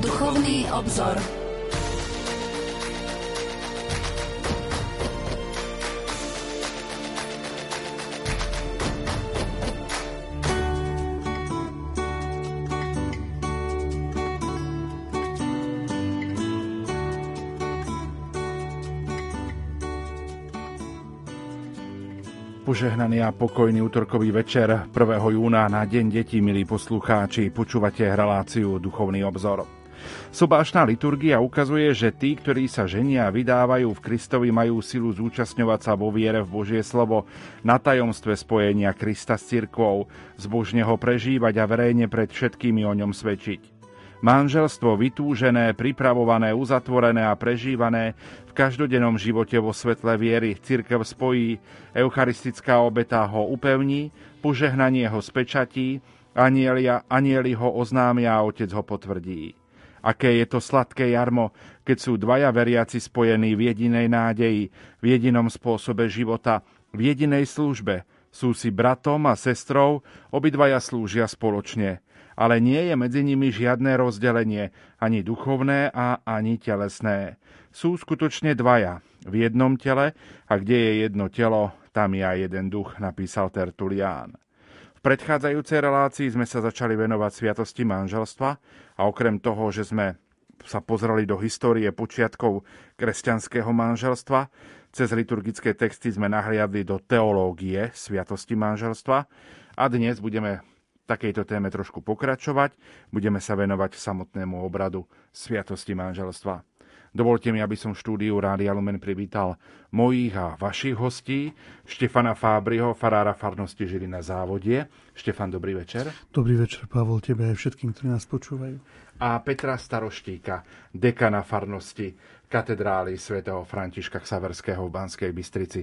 Duchovný obzor. Požehnaný a pokojný útorkový večer 1. júna na Deň detí, milí poslucháči, počúvate reláciu Duchovný obzor. Sobášna liturgia ukazuje, že tí, ktorí sa ženia a vydávajú v Kristovi, majú silu zúčastňovať sa vo viere v Božie slovo, na tajomstve spojenia Krista s cirkvou, zbožne ho prežívať a verejne pred všetkými o ňom svedčiť. Manželstvo vytúžené, pripravované, uzatvorené a prežívané v každodennom živote vo svetle viery církev spojí, eucharistická obeta ho upevní, požehnanie ho spečatí, anielia, anieli ho oznámia a otec ho potvrdí. Aké je to sladké jarmo, keď sú dvaja veriaci spojení v jedinej nádeji, v jedinom spôsobe života, v jedinej službe. Sú si bratom a sestrou, obidvaja slúžia spoločne ale nie je medzi nimi žiadne rozdelenie, ani duchovné a ani telesné. Sú skutočne dvaja v jednom tele a kde je jedno telo, tam je aj jeden duch, napísal Tertulián. V predchádzajúcej relácii sme sa začali venovať sviatosti manželstva a okrem toho, že sme sa pozreli do histórie počiatkov kresťanského manželstva, cez liturgické texty sme nahliadli do teológie sviatosti manželstva a dnes budeme takejto téme trošku pokračovať. Budeme sa venovať samotnému obradu Sviatosti manželstva. Dovolte mi, aby som v štúdiu Rádia Lumen privítal mojich a vašich hostí. Štefana Fábriho, farára farnosti Žilina závodie. Štefan, dobrý večer. Dobrý večer, Pavol, tebe aj všetkým, ktorí nás počúvajú. A Petra Staroštíka, dekana farnosti katedrály svätého Františka Ksaverského v Banskej Bystrici.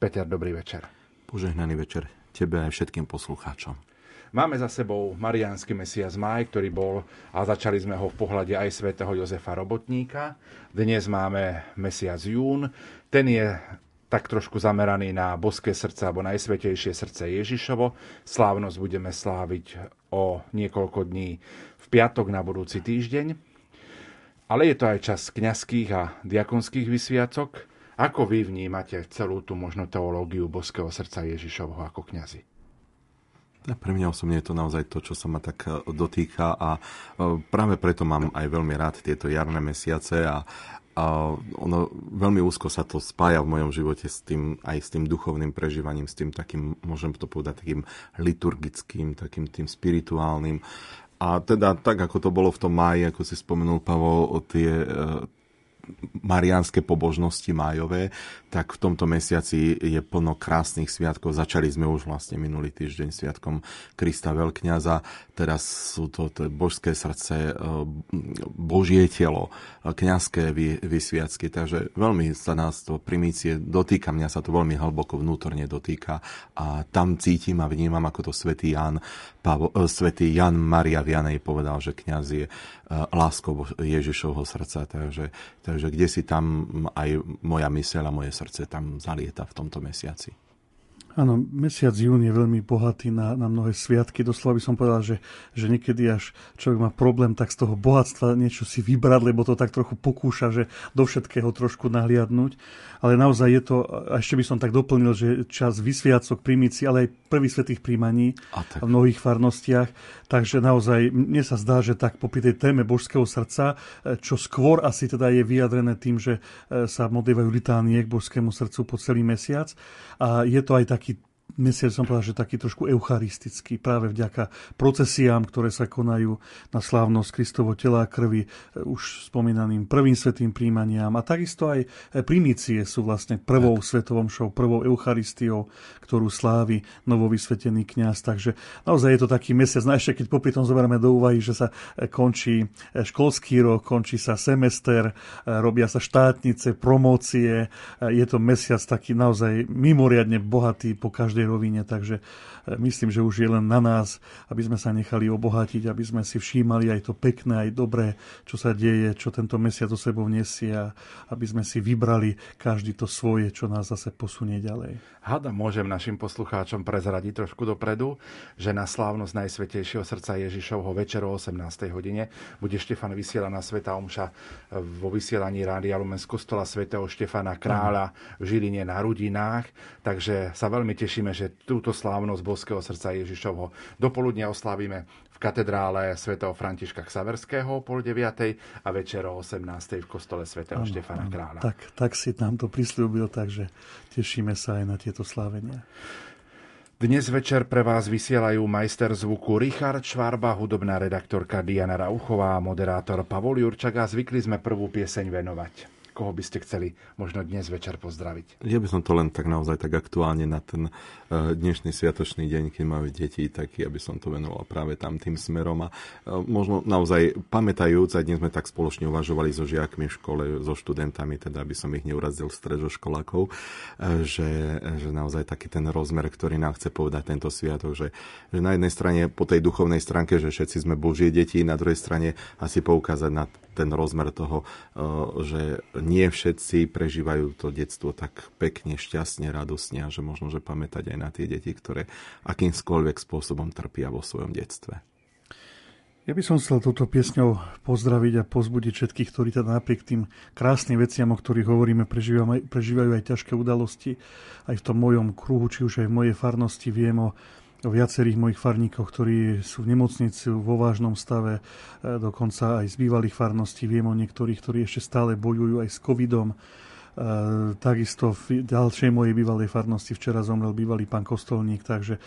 Peter, dobrý večer. Požehnaný večer tebe aj všetkým poslucháčom. Máme za sebou Mariánsky mesiac Maj, ktorý bol, a začali sme ho v pohľade aj svätého Jozefa Robotníka. Dnes máme mesiac Jún. Ten je tak trošku zameraný na boské srdce alebo najsvetejšie srdce Ježišovo. Slávnosť budeme sláviť o niekoľko dní v piatok na budúci týždeň. Ale je to aj čas kňazských a diakonských vysviacok. Ako vy vnímate celú tú možno teológiu boského srdca Ježišovho ako kňazi? Pre mňa osobne je to naozaj to, čo sa ma tak e, dotýka a e, práve preto mám aj veľmi rád tieto jarné mesiace a, a ono veľmi úzko sa to spája v mojom živote s tým, aj s tým duchovným prežívaním, s tým takým, môžem to povedať, takým liturgickým, takým tým spirituálnym. A teda tak, ako to bolo v tom máji, ako si spomenul, Pavol, tie, e, marianské pobožnosti májové, tak v tomto mesiaci je plno krásnych sviatkov. Začali sme už vlastne minulý týždeň sviatkom Krista Veľkňaza, teraz sú to, to božské srdce, e, božie telo, kňazské vysviacky, takže veľmi sa nás to primície dotýka, mňa sa to veľmi hlboko vnútorne dotýka. A tam cítim a vnímam, ako to svätý Jan, Pavo, e, svätý Jan Maria Vianej povedal, že kňaz je láskou Ježišovho srdca, takže, takže kde si tam aj moja myseľ a moje srdce tam zalieta v tomto mesiaci. Áno, mesiac jún je veľmi bohatý na, na mnohé sviatky. Doslova by som povedal, že, že niekedy až človek má problém tak z toho bohatstva niečo si vybrať, lebo to tak trochu pokúša, že do všetkého trošku nahliadnúť. Ale naozaj je to, a ešte by som tak doplnil, že čas vysviacok, primíci, ale aj prvých svetých príjmaní v mnohých farnostiach. Takže naozaj mne sa zdá, že tak popri tej téme božského srdca, čo skôr asi teda je vyjadrené tým, že e, sa modlívajú litánie k božskému srdcu po celý mesiac. A je to aj tak mesiac som povedal, že taký trošku eucharistický, práve vďaka procesiám, ktoré sa konajú na slávnosť Kristovo tela a krvi, e, už spomínaným prvým svetým príjmaniam. A takisto aj e, primície sú vlastne prvou tak. svetovom šou, prvou eucharistiou, ktorú slávi novovysvetený kňaz. Takže naozaj je to taký mesiac. No ešte keď popri tom zoberieme do úvahy, že sa e, končí školský rok, končí sa semester, robia sa štátnice, promócie. Je to mesiac taký naozaj mimoriadne bohatý po každej každej rovine, takže e, myslím, že už je len na nás, aby sme sa nechali obohatiť, aby sme si všímali aj to pekné, aj dobré, čo sa deje, čo tento mesiac o sebou nesie a aby sme si vybrali každý to svoje, čo nás zase posunie ďalej. Hada, môžem našim poslucháčom prezradiť trošku dopredu, že na slávnosť Najsvetejšieho srdca Ježišovho večeru o 18. hodine bude Štefan vysielaná Sveta Omša vo vysielaní Rádia Lumen z kostola svätého Štefana Kráľa v Žiline na Rudinách. Takže sa veľmi tešíme, že túto slávnosť Boského srdca Ježišovho dopoludne oslávime v katedrále svätého Františka Ksaverského o pol 9. a večer o 18. v kostole svätého Štefana Kráľa. Tak, tak si nám to prislúbil, takže tešíme sa aj na tieto slávenia. Dnes večer pre vás vysielajú majster zvuku Richard Švarba, hudobná redaktorka Diana Rauchová a moderátor Pavol Jurčak a zvykli sme prvú pieseň venovať koho by ste chceli možno dnes večer pozdraviť? Ja by som to len tak naozaj tak aktuálne na ten eh, dnešný sviatočný deň, keď majú deti, taký, aby som to venoval práve tam tým smerom a eh, možno naozaj pamätajúc, aj dnes sme tak spoločne uvažovali so žiakmi v škole, so študentami, teda aby som ich neurazil stredoškolákov, eh, že, že naozaj taký ten rozmer, ktorý nám chce povedať tento sviatok, že, že na jednej strane po tej duchovnej stránke, že všetci sme Božie deti, na druhej strane asi poukázať na ten rozmer toho, že nie všetci prežívajú to detstvo tak pekne, šťastne, radosne a že možno, že pamätať aj na tie deti, ktoré akýmkoľvek spôsobom trpia vo svojom detstve. Ja by som chcel touto piesňou pozdraviť a pozbudiť všetkých, ktorí teda napriek tým krásnym veciam, o ktorých hovoríme, prežívajú, prežívajú aj ťažké udalosti. Aj v tom mojom kruhu, či už aj v mojej farnosti viem o viacerých mojich farníkoch, ktorí sú v nemocnici vo vážnom stave, e, dokonca aj z bývalých farností. Viem o niektorých, ktorí ešte stále bojujú aj s covidom. E, takisto v ďalšej mojej bývalej farnosti včera zomrel bývalý pán Kostolník, takže e,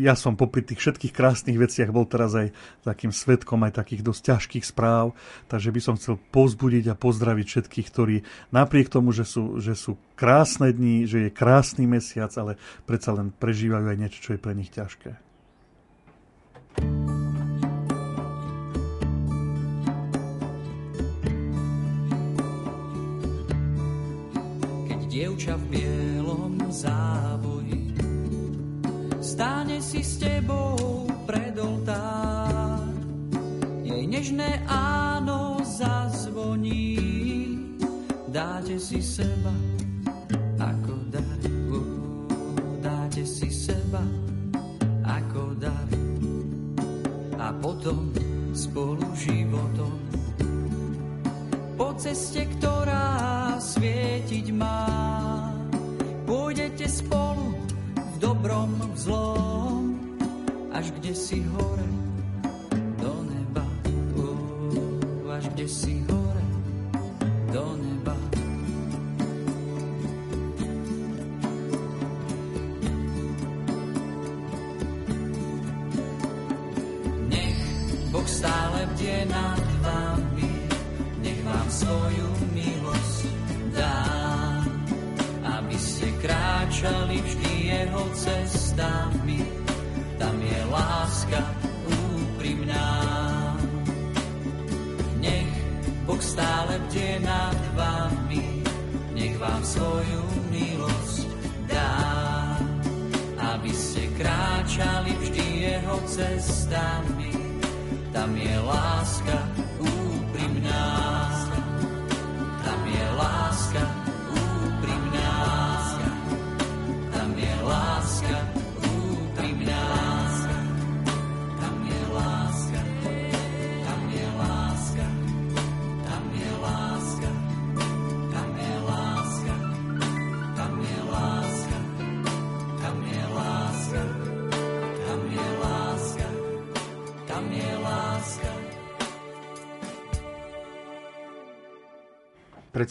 ja som popri tých všetkých krásnych veciach bol teraz aj takým svetkom aj takých dosť ťažkých správ, takže by som chcel pozbudiť a pozdraviť všetkých, ktorí napriek tomu, že sú, že sú krásne dni, že je krásny mesiac, ale predsa len prežívajú aj niečo, čo je pre nich ťažké. thank you dievča v bielom závoji. Stáne si s tebou pred oltár, jej nežné áno zazvoní. Dáte si seba ako dar, dáte si seba ako dar. A potom spolu životom po ceste, ktorá svietiť má. Zlom, až kde si hore do neba. Uh, až kde si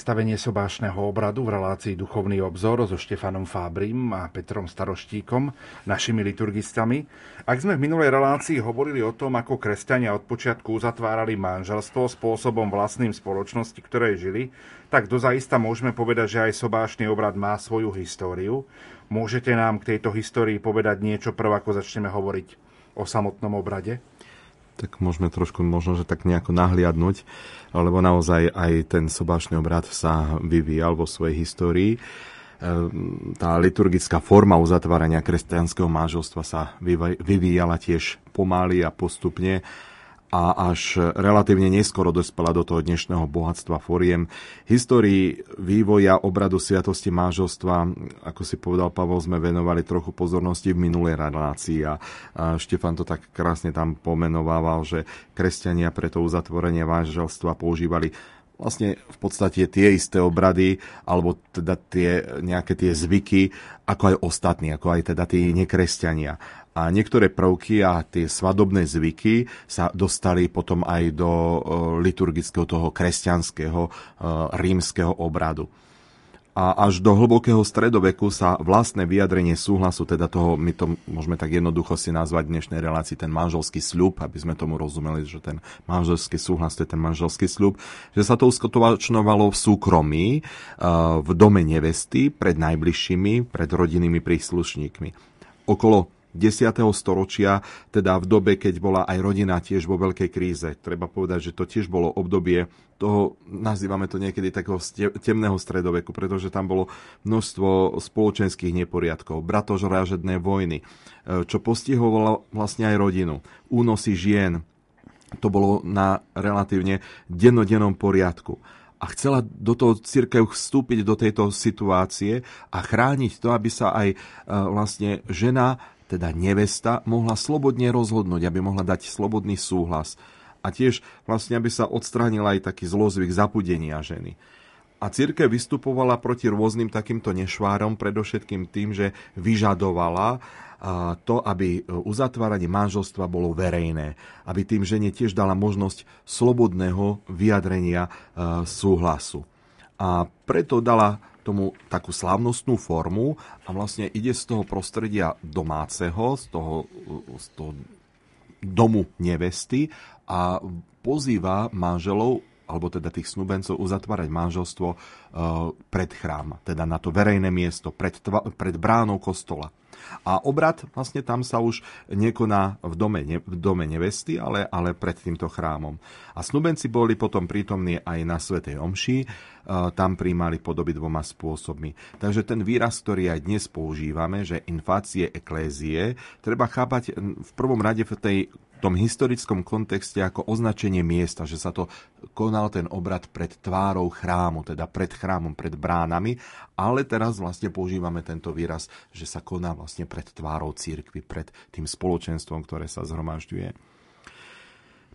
Predstavenie sobášneho obradu v relácii Duchovný obzor so Štefanom Fábrim a Petrom Staroštíkom, našimi liturgistami. Ak sme v minulej relácii hovorili o tom, ako kresťania od počiatku uzatvárali manželstvo spôsobom vlastným spoločnosti, ktorej žili, tak dozaista môžeme povedať, že aj sobášny obrad má svoju históriu. Môžete nám k tejto histórii povedať niečo prv, ako začneme hovoriť o samotnom obrade? Tak môžeme trošku možno, že tak nejako nahliadnúť, lebo naozaj aj ten sobášny obrad sa vyvíjal vo svojej histórii. tá liturgická forma uzatvárania kresťanského manželstva sa vyvíjala tiež pomaly a postupne a až relatívne neskoro dospela do toho dnešného bohatstva foriem. Histórii vývoja obradu sviatosti manželstva, ako si povedal Pavel, sme venovali trochu pozornosti v minulej relácii a, Štefan to tak krásne tam pomenovával, že kresťania pre to uzatvorenie manželstva používali vlastne v podstate tie isté obrady, alebo teda tie, nejaké tie zvyky, ako aj ostatní, ako aj teda tí nekresťania a niektoré prvky a tie svadobné zvyky sa dostali potom aj do e, liturgického toho kresťanského e, rímskeho obradu. A až do hlbokého stredoveku sa vlastné vyjadrenie súhlasu, teda toho, my to môžeme tak jednoducho si nazvať v dnešnej relácii ten manželský sľub, aby sme tomu rozumeli, že ten manželský súhlas to je ten manželský sľub, že sa to uskutočňovalo v súkromí, e, v dome nevesty, pred najbližšími, pred rodinnými príslušníkmi. Okolo 10. storočia, teda v dobe, keď bola aj rodina tiež vo veľkej kríze. Treba povedať, že to tiež bolo obdobie toho, nazývame to niekedy takého temného stredoveku, pretože tam bolo množstvo spoločenských neporiadkov, bratožrážedné vojny, e, čo postihovalo vlastne aj rodinu. Únosy žien, to bolo na relatívne dennodennom poriadku a chcela do toho církev vstúpiť do tejto situácie a chrániť to, aby sa aj e, vlastne žena teda nevesta, mohla slobodne rozhodnúť, aby mohla dať slobodný súhlas. A tiež vlastne, aby sa odstránil aj taký zlozvyk zapudenia ženy. A církev vystupovala proti rôznym takýmto nešvárom, predovšetkým tým, že vyžadovala to, aby uzatváranie manželstva bolo verejné. Aby tým žene tiež dala možnosť slobodného vyjadrenia súhlasu. A preto dala tomu takú slávnostnú formu a vlastne ide z toho prostredia domáceho, z toho, z toho domu nevesty a pozýva manželov alebo teda tých snubencov uzatvárať manželstvo uh, pred chrám, teda na to verejné miesto, pred, tva, pred bránou kostola. A obrad vlastne tam sa už nekoná v dome, ne, v dome nevesty, ale, ale pred týmto chrámom. A snubenci boli potom prítomní aj na Svetej Omši, e, tam príjmali podoby dvoma spôsobmi. Takže ten výraz, ktorý aj dnes používame, že infácie eklézie, treba chápať v prvom rade v tej tom historickom kontexte ako označenie miesta, že sa to konal ten obrad pred tvárou chrámu, teda pred chrámom, pred bránami, ale teraz vlastne používame tento výraz, že sa koná vlastne pred tvárou církvy, pred tým spoločenstvom, ktoré sa zhromažďuje.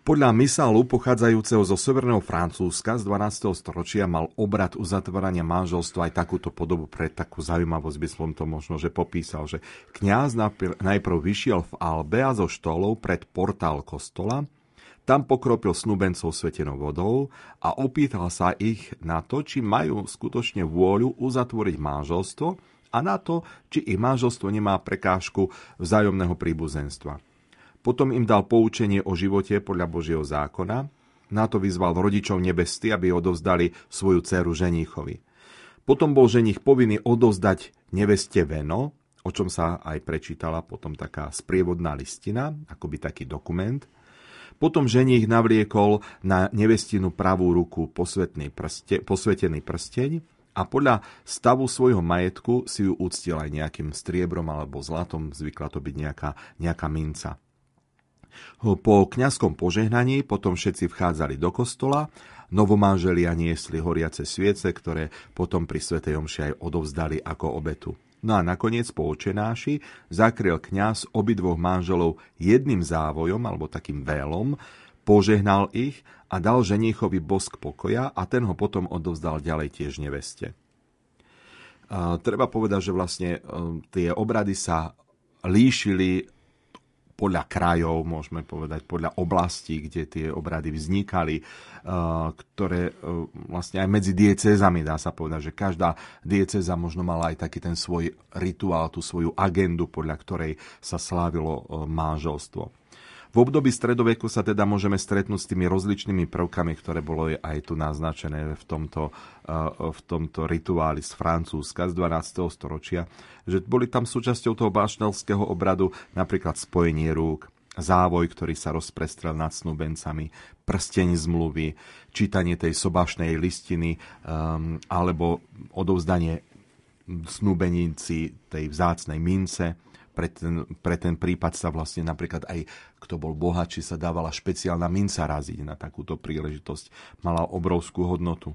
Podľa misálu pochádzajúceho zo severného Francúzska z 12. storočia mal obrad uzatvárania manželstva aj takúto podobu pre takú zaujímavosť by som to možno že popísal, že kňaz najprv vyšiel v Albe a zo štolov pred portál kostola, tam pokropil snubencov svetenou vodou a opýtal sa ich na to, či majú skutočne vôľu uzatvoriť manželstvo a na to, či ich manželstvo nemá prekážku vzájomného príbuzenstva. Potom im dal poučenie o živote podľa Božieho zákona. Na to vyzval rodičov nebesty, aby odovzdali svoju dceru ženíchovi. Potom bol ženich povinný odovzdať neveste veno, o čom sa aj prečítala potom taká sprievodná listina, akoby taký dokument. Potom ženich navliekol na nevestinu pravú ruku prste, posvetený prsteň a podľa stavu svojho majetku si ju uctil aj nejakým striebrom alebo zlatom, zvykla to byť nejaká, nejaká minca. Po kňazskom požehnaní potom všetci vchádzali do kostola, novomanželia niesli horiace sviece, ktoré potom pri Svetej Omši aj odovzdali ako obetu. No a nakoniec po očenáši zakryl kňaz obidvoch manželov jedným závojom alebo takým vélom, požehnal ich a dal ženíchovi bosk pokoja a ten ho potom odovzdal ďalej tiež neveste. A treba povedať, že vlastne e, tie obrady sa líšili podľa krajov, môžeme povedať, podľa oblastí, kde tie obrady vznikali, eh, ktoré eh, vlastne aj medzi diecézami dá sa povedať, že každá diecéza možno mala aj taký ten svoj rituál, tú svoju agendu, podľa ktorej sa slávilo eh, manželstvo. V období stredoveku sa teda môžeme stretnúť s tými rozličnými prvkami, ktoré bolo aj tu naznačené v tomto, v tomto rituáli z Francúzska z 12. storočia, že boli tam súčasťou toho báštelského obradu napríklad spojenie rúk, závoj, ktorý sa rozprestrel nad snúbencami, prsteň zmluvy, čítanie tej sobašnej listiny um, alebo odovzdanie snúbeníci tej vzácnej mince. Pre ten, pre ten prípad sa vlastne napríklad aj kto bol bohatší, sa dávala špeciálna minca raziť na takúto príležitosť. Mala obrovskú hodnotu.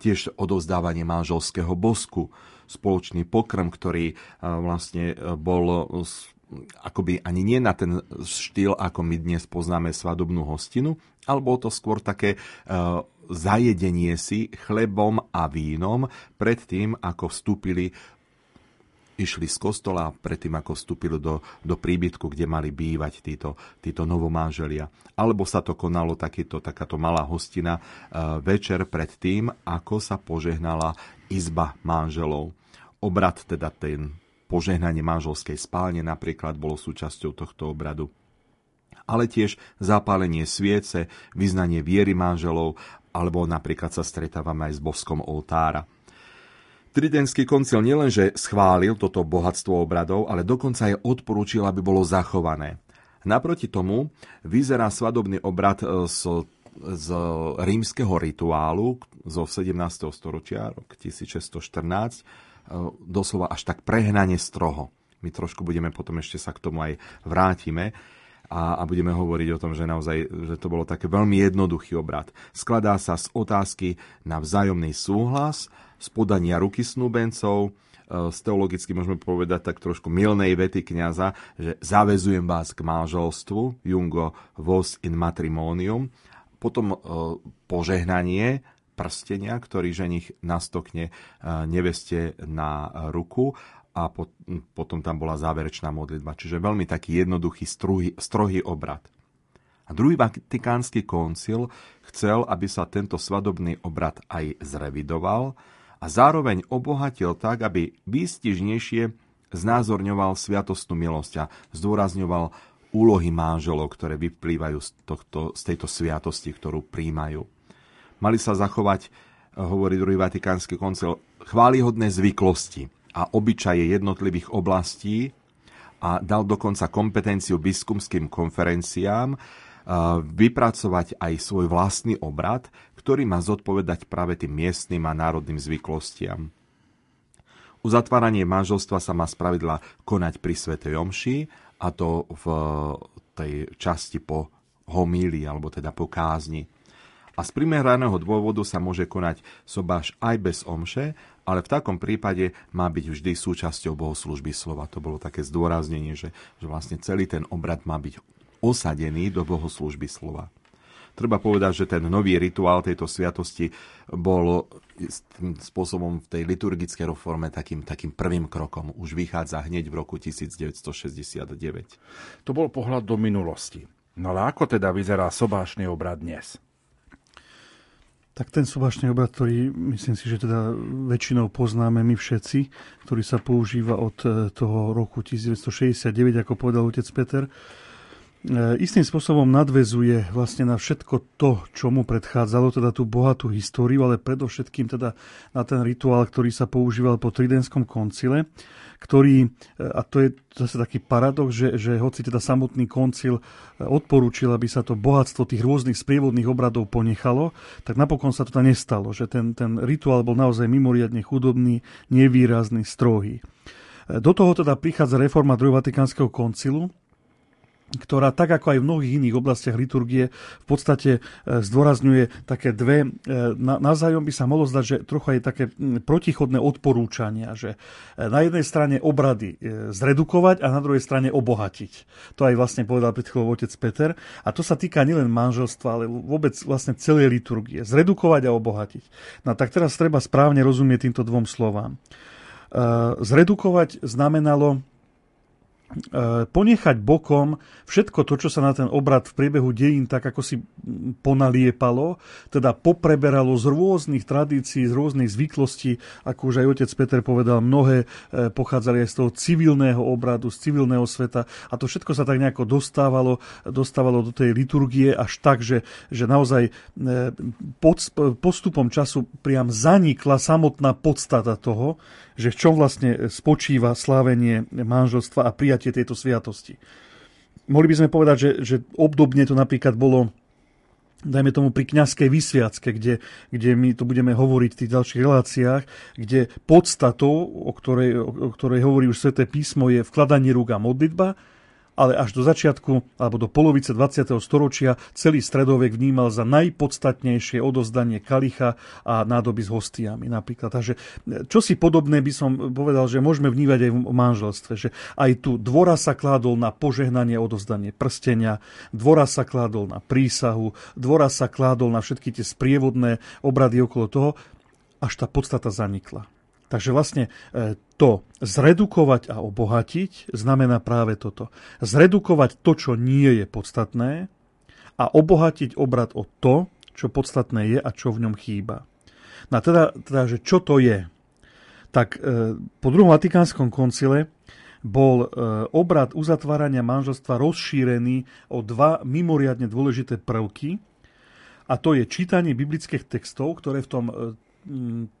Tiež odovzdávanie manželského bosku, spoločný pokrm, ktorý vlastne bol akoby ani nie na ten štýl, ako my dnes poznáme svadobnú hostinu, ale bolo to skôr také zajedenie si chlebom a vínom pred tým, ako vstúpili išli z kostola predtým, ako vstúpili do, do príbytku, kde mali bývať títo, títo novomáželia. Alebo sa to konalo takýto, takáto malá hostina e, večer pred tým, ako sa požehnala izba manželov. Obrad, teda ten požehnanie manželskej spálne napríklad bolo súčasťou tohto obradu ale tiež zapálenie sviece, vyznanie viery manželov alebo napríklad sa stretávame aj s boskom oltára. Tridentský koncil nielenže schválil toto bohatstvo obradov, ale dokonca aj odporúčil, aby bolo zachované. Naproti tomu vyzerá svadobný obrad z, z rímskeho rituálu zo 17. storočia, rok 1614, doslova až tak prehnane stroho. My trošku budeme potom ešte sa k tomu aj vrátime a, a budeme hovoriť o tom, že naozaj že to bolo také veľmi jednoduchý obrad. Skladá sa z otázky na vzájomný súhlas, z podania ruky snúbencov, e, z teologicky môžeme povedať tak trošku milnej vety kniaza, že zavezujem vás k manželstvu, jungo vos in matrimonium, potom e, požehnanie, prstenia, ktorý ženich nastokne e, neveste na ruku a potom tam bola záverečná modlitba. Čiže veľmi taký jednoduchý, struhy, strohý obrad. A druhý vatikánsky koncil chcel, aby sa tento svadobný obrad aj zrevidoval a zároveň obohatil tak, aby výstižnejšie znázorňoval sviatostnú milosť a zdôrazňoval úlohy manželov, ktoré vyplývajú z, tohto, z tejto sviatosti, ktorú príjmajú. Mali sa zachovať, hovorí druhý vatikánsky koncil, chválihodné zvyklosti, a obyčaje jednotlivých oblastí a dal dokonca kompetenciu biskupským konferenciám vypracovať aj svoj vlastný obrad, ktorý má zodpovedať práve tým miestnym a národným zvyklostiam. Uzatváranie manželstva sa má spravidla konať pri Svetej Omši, a to v tej časti po homílii, alebo teda po kázni. A z primeraného dôvodu sa môže konať sobáš aj bez omše, ale v takom prípade má byť vždy súčasťou bohoslužby slova. To bolo také zdôraznenie, že, že vlastne celý ten obrad má byť osadený do bohoslužby slova. Treba povedať, že ten nový rituál tejto sviatosti bol tým spôsobom v tej liturgickej reforme takým, takým prvým krokom. Už vychádza hneď v roku 1969. To bol pohľad do minulosti. No ale ako teda vyzerá sobášny obrad dnes? Tak ten sobašný obrad, ktorý myslím si, že teda väčšinou poznáme my všetci, ktorý sa používa od eh, toho roku 1969, ako povedal otec Peter, istým spôsobom nadvezuje vlastne na všetko to, čo mu predchádzalo, teda tú bohatú históriu, ale predovšetkým teda na ten rituál, ktorý sa používal po Tridenskom koncile ktorý, e, a to je zase taký paradox, že, že hoci teda samotný koncil e, odporúčil, aby sa to bohatstvo tých rôznych sprievodných obradov ponechalo, tak napokon sa to tam nestalo, že ten, ten rituál bol naozaj mimoriadne chudobný, nevýrazný, strohý. E, do toho teda prichádza reforma druhého Vatikánskeho koncilu, ktorá tak ako aj v mnohých iných oblastiach liturgie v podstate e, zdôrazňuje také dve, e, navzájom by sa mohlo zdať, že trochu aj také protichodné odporúčania, že e, na jednej strane obrady zredukovať a na druhej strane obohatiť. To aj vlastne povedal pred chvíľou otec Peter. A to sa týka nielen manželstva, ale vôbec vlastne celej liturgie. Zredukovať a obohatiť. No tak teraz treba správne rozumieť týmto dvom slovám. Zredukovať znamenalo ponechať bokom všetko to, čo sa na ten obrad v priebehu dejín tak ako si ponaliepalo, teda popreberalo z rôznych tradícií, z rôznych zvyklostí, ako už aj otec Peter povedal, mnohé e, pochádzali aj z toho civilného obradu, z civilného sveta. A to všetko sa tak nejako dostávalo, dostávalo do tej liturgie až tak, že, že naozaj e, pod, postupom času priam zanikla samotná podstata toho, že v čom vlastne spočíva slávenie manželstva a prijatie tejto sviatosti. Mohli by sme povedať, že, že obdobne to napríklad bolo dajme tomu pri kňazskej vysviacke, kde, kde my tu budeme hovoriť v tých ďalších reláciách, kde podstatou, o ktorej, o ktorej hovorí už Sveté písmo, je vkladanie rúk a modlitba, ale až do začiatku alebo do polovice 20. storočia celý stredovek vnímal za najpodstatnejšie odozdanie kalicha a nádoby s hostiami napríklad. Takže čo si podobné by som povedal, že môžeme vnívať aj v manželstve, že aj tu dvora sa kládol na požehnanie odozdanie prstenia, dvora sa kládol na prísahu, dvora sa kládol na všetky tie sprievodné obrady okolo toho, až tá podstata zanikla. Takže vlastne e, to zredukovať a obohatiť znamená práve toto. Zredukovať to, čo nie je podstatné a obohatiť obrad o to, čo podstatné je a čo v ňom chýba. No a teda, teda že čo to je? Tak e, po druhom Vatikánskom koncile bol e, obrad uzatvárania manželstva rozšírený o dva mimoriadne dôležité prvky, a to je čítanie biblických textov, ktoré v tom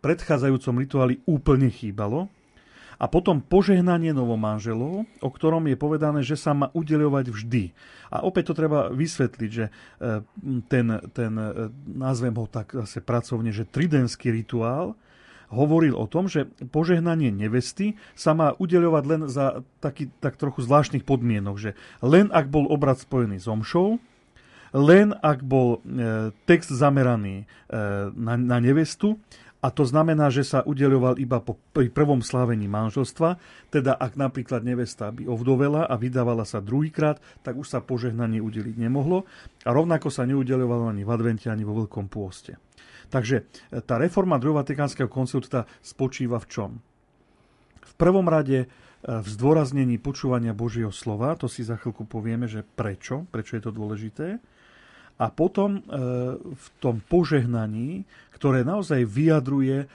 predchádzajúcom rituáli úplne chýbalo. A potom požehnanie novomanželov, o ktorom je povedané, že sa má udeľovať vždy. A opäť to treba vysvetliť, že e, ten, ten e, nazvem ho tak zase pracovne, že tridenský rituál hovoril o tom, že požehnanie nevesty sa má udeľovať len za taký, tak trochu zvláštnych podmienok, že len ak bol obrad spojený s omšou, len ak bol e, text zameraný e, na, na nevestu, a to znamená, že sa udeľoval iba po pri prvom slávení manželstva, teda ak napríklad nevesta by ovdovela a vydávala sa druhýkrát, tak už sa požehnanie udeliť nemohlo a rovnako sa neudeľovalo ani v advente, ani vo veľkom pôste. Takže e, tá reforma druhého vatikánskeho koncilu teda spočíva v čom? V prvom rade v zdôraznení počúvania Božieho slova, to si za chvíľku povieme, že prečo, prečo je to dôležité. A potom e, v tom požehnaní, ktoré naozaj vyjadruje e,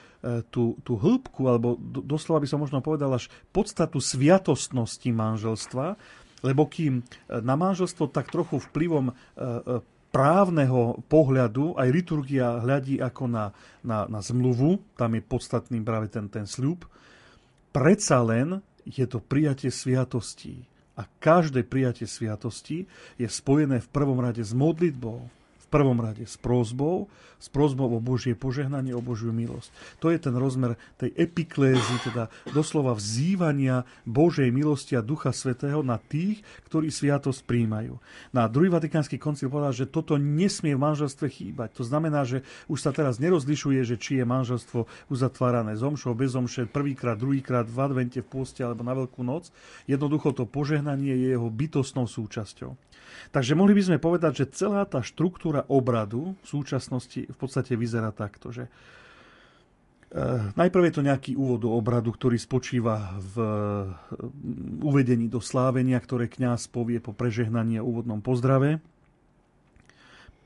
tú, tú hĺbku, alebo doslova by som možno povedal až podstatu sviatostnosti manželstva, lebo kým e, na manželstvo tak trochu vplyvom právneho pohľadu aj liturgia hľadí ako na, na, na zmluvu, tam je podstatný práve ten, ten sľub, predsa len je to prijatie sviatostí. A každé prijatie sviatosti je spojené v prvom rade s modlitbou, prvom rade s prozbou, s prozbou o Božie požehnanie, o Božiu milosť. To je ten rozmer tej epiklézy, teda doslova vzývania Božej milosti a Ducha Svetého na tých, ktorí sviatosť príjmajú. Na druhý vatikánsky koncil povedal, že toto nesmie v manželstve chýbať. To znamená, že už sa teraz nerozlišuje, že či je manželstvo uzatvárané z omšou, bez omše, prvýkrát, druhýkrát v advente, v pôste alebo na Veľkú noc. Jednoducho to požehnanie je jeho bytostnou súčasťou. Takže mohli by sme povedať, že celá tá štruktúra obradu v súčasnosti v podstate vyzerá takto, že Uh, najprv je to nejaký úvod do obradu, ktorý spočíva v uh, uvedení do slávenia, ktoré kňaz povie po prežehnaní a úvodnom pozdrave.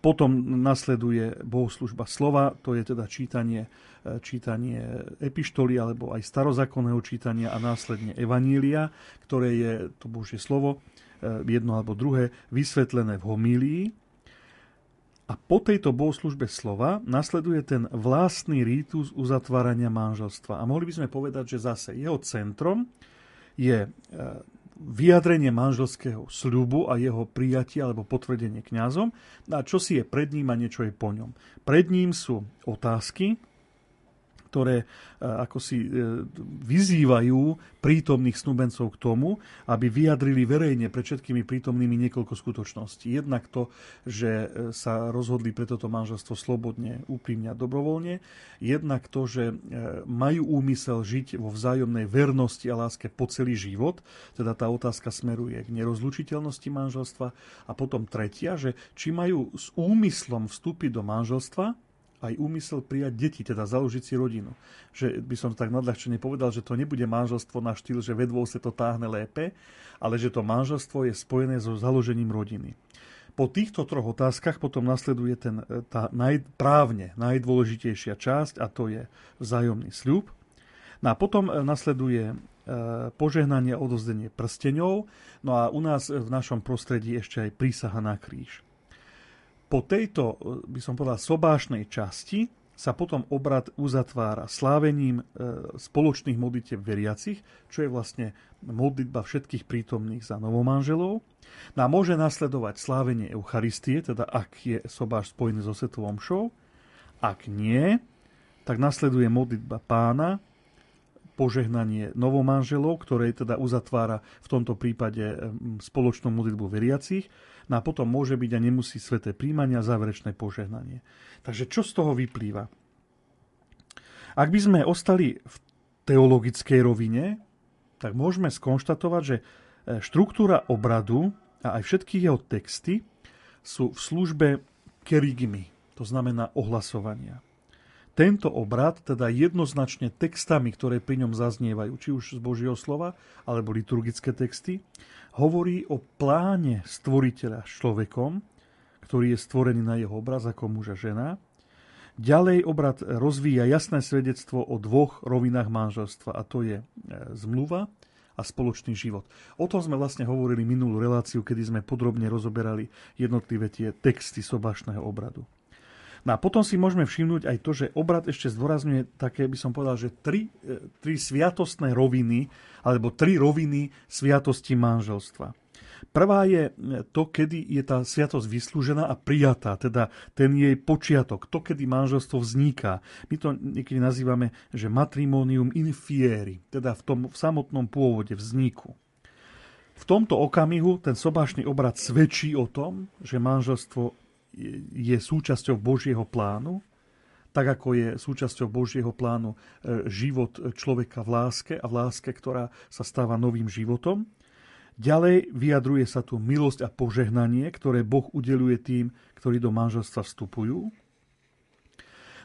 Potom nasleduje bohoslužba slova, to je teda čítanie, uh, čítanie epištoly alebo aj starozákonného čítania a následne evanília, ktoré je to Božie slovo jedno alebo druhé, vysvetlené v homílii. A po tejto bohoslužbe slova nasleduje ten vlastný rítus uzatvárania manželstva. A mohli by sme povedať, že zase jeho centrom je e, vyjadrenie manželského sľubu a jeho prijatie alebo potvrdenie kňazom a čo si je pred ním a niečo je po ňom. Pred ním sú otázky, ktoré e, ako si e, vyzývajú prítomných snúbencov k tomu, aby vyjadrili verejne pred všetkými prítomnými niekoľko skutočností. Jednak to, že e, sa rozhodli pre toto manželstvo slobodne, úprimne a dobrovoľne. Jednak to, že majú úmysel žiť vo vzájomnej vernosti a láske po celý život. Teda tá otázka smeruje k nerozlučiteľnosti manželstva. A potom tretia, že či majú s úmyslom vstúpiť do manželstva, aj úmysel prijať deti, teda založiť si rodinu. Že by som tak nadľahčene povedal, že to nebude manželstvo na štýl, že vedvo sa to táhne lépe, ale že to manželstvo je spojené so založením rodiny. Po týchto troch otázkach potom nasleduje ten, tá naj, právne najdôležitejšia časť a to je vzájomný sľub. No a potom e, nasleduje e, požehnanie a odozdenie prsteňov, no a u nás v našom prostredí ešte aj prísaha na kríž po tejto, by som povedal, sobášnej časti sa potom obrad uzatvára slávením e, spoločných modlitev veriacich, čo je vlastne modlitba všetkých prítomných za novomanželov. No a môže nasledovať slávenie Eucharistie, teda ak je sobáš spojený so Svetovom šou. Ak nie, tak nasleduje modlitba pána, požehnanie novomanželov, ktoré teda uzatvára v tomto prípade spoločnú modlitbu veriacich. No a potom môže byť a nemusí sveté príjmania záverečné požehnanie. Takže čo z toho vyplýva? Ak by sme ostali v teologickej rovine, tak môžeme skonštatovať, že e, štruktúra obradu a aj všetky jeho texty sú v službe kerigmy, to znamená ohlasovania. Tento obrad, teda jednoznačne textami, ktoré pri ňom zaznievajú, či už z Božieho slova, alebo liturgické texty, hovorí o pláne stvoriteľa s človekom, ktorý je stvorený na jeho obraz ako muž a žena. Ďalej obrad rozvíja jasné svedectvo o dvoch rovinách manželstva a to je e, zmluva a spoločný život. O tom sme vlastne hovorili minulú reláciu, kedy sme podrobne rozoberali jednotlivé tie texty sobašného obradu. No a potom si môžeme všimnúť aj to, že obrad ešte zdôrazňuje také, by som povedal, že tri, e, tri sviatostné roviny, alebo tri roviny sviatosti manželstva. Prvá je to, kedy je tá sviatosť vyslúžená a prijatá, teda ten jej počiatok, to, kedy manželstvo vzniká. My to niekedy nazývame, že matrimonium in fieri, teda v tom v samotnom pôvode vzniku. V tomto okamihu ten sobášny obrad svedčí o tom, že manželstvo je súčasťou Božieho plánu, tak ako je súčasťou Božieho plánu e, život človeka v láske a v láske, ktorá sa stáva novým životom. Ďalej vyjadruje sa tu milosť a požehnanie, ktoré Boh udeluje tým, ktorí do manželstva vstupujú.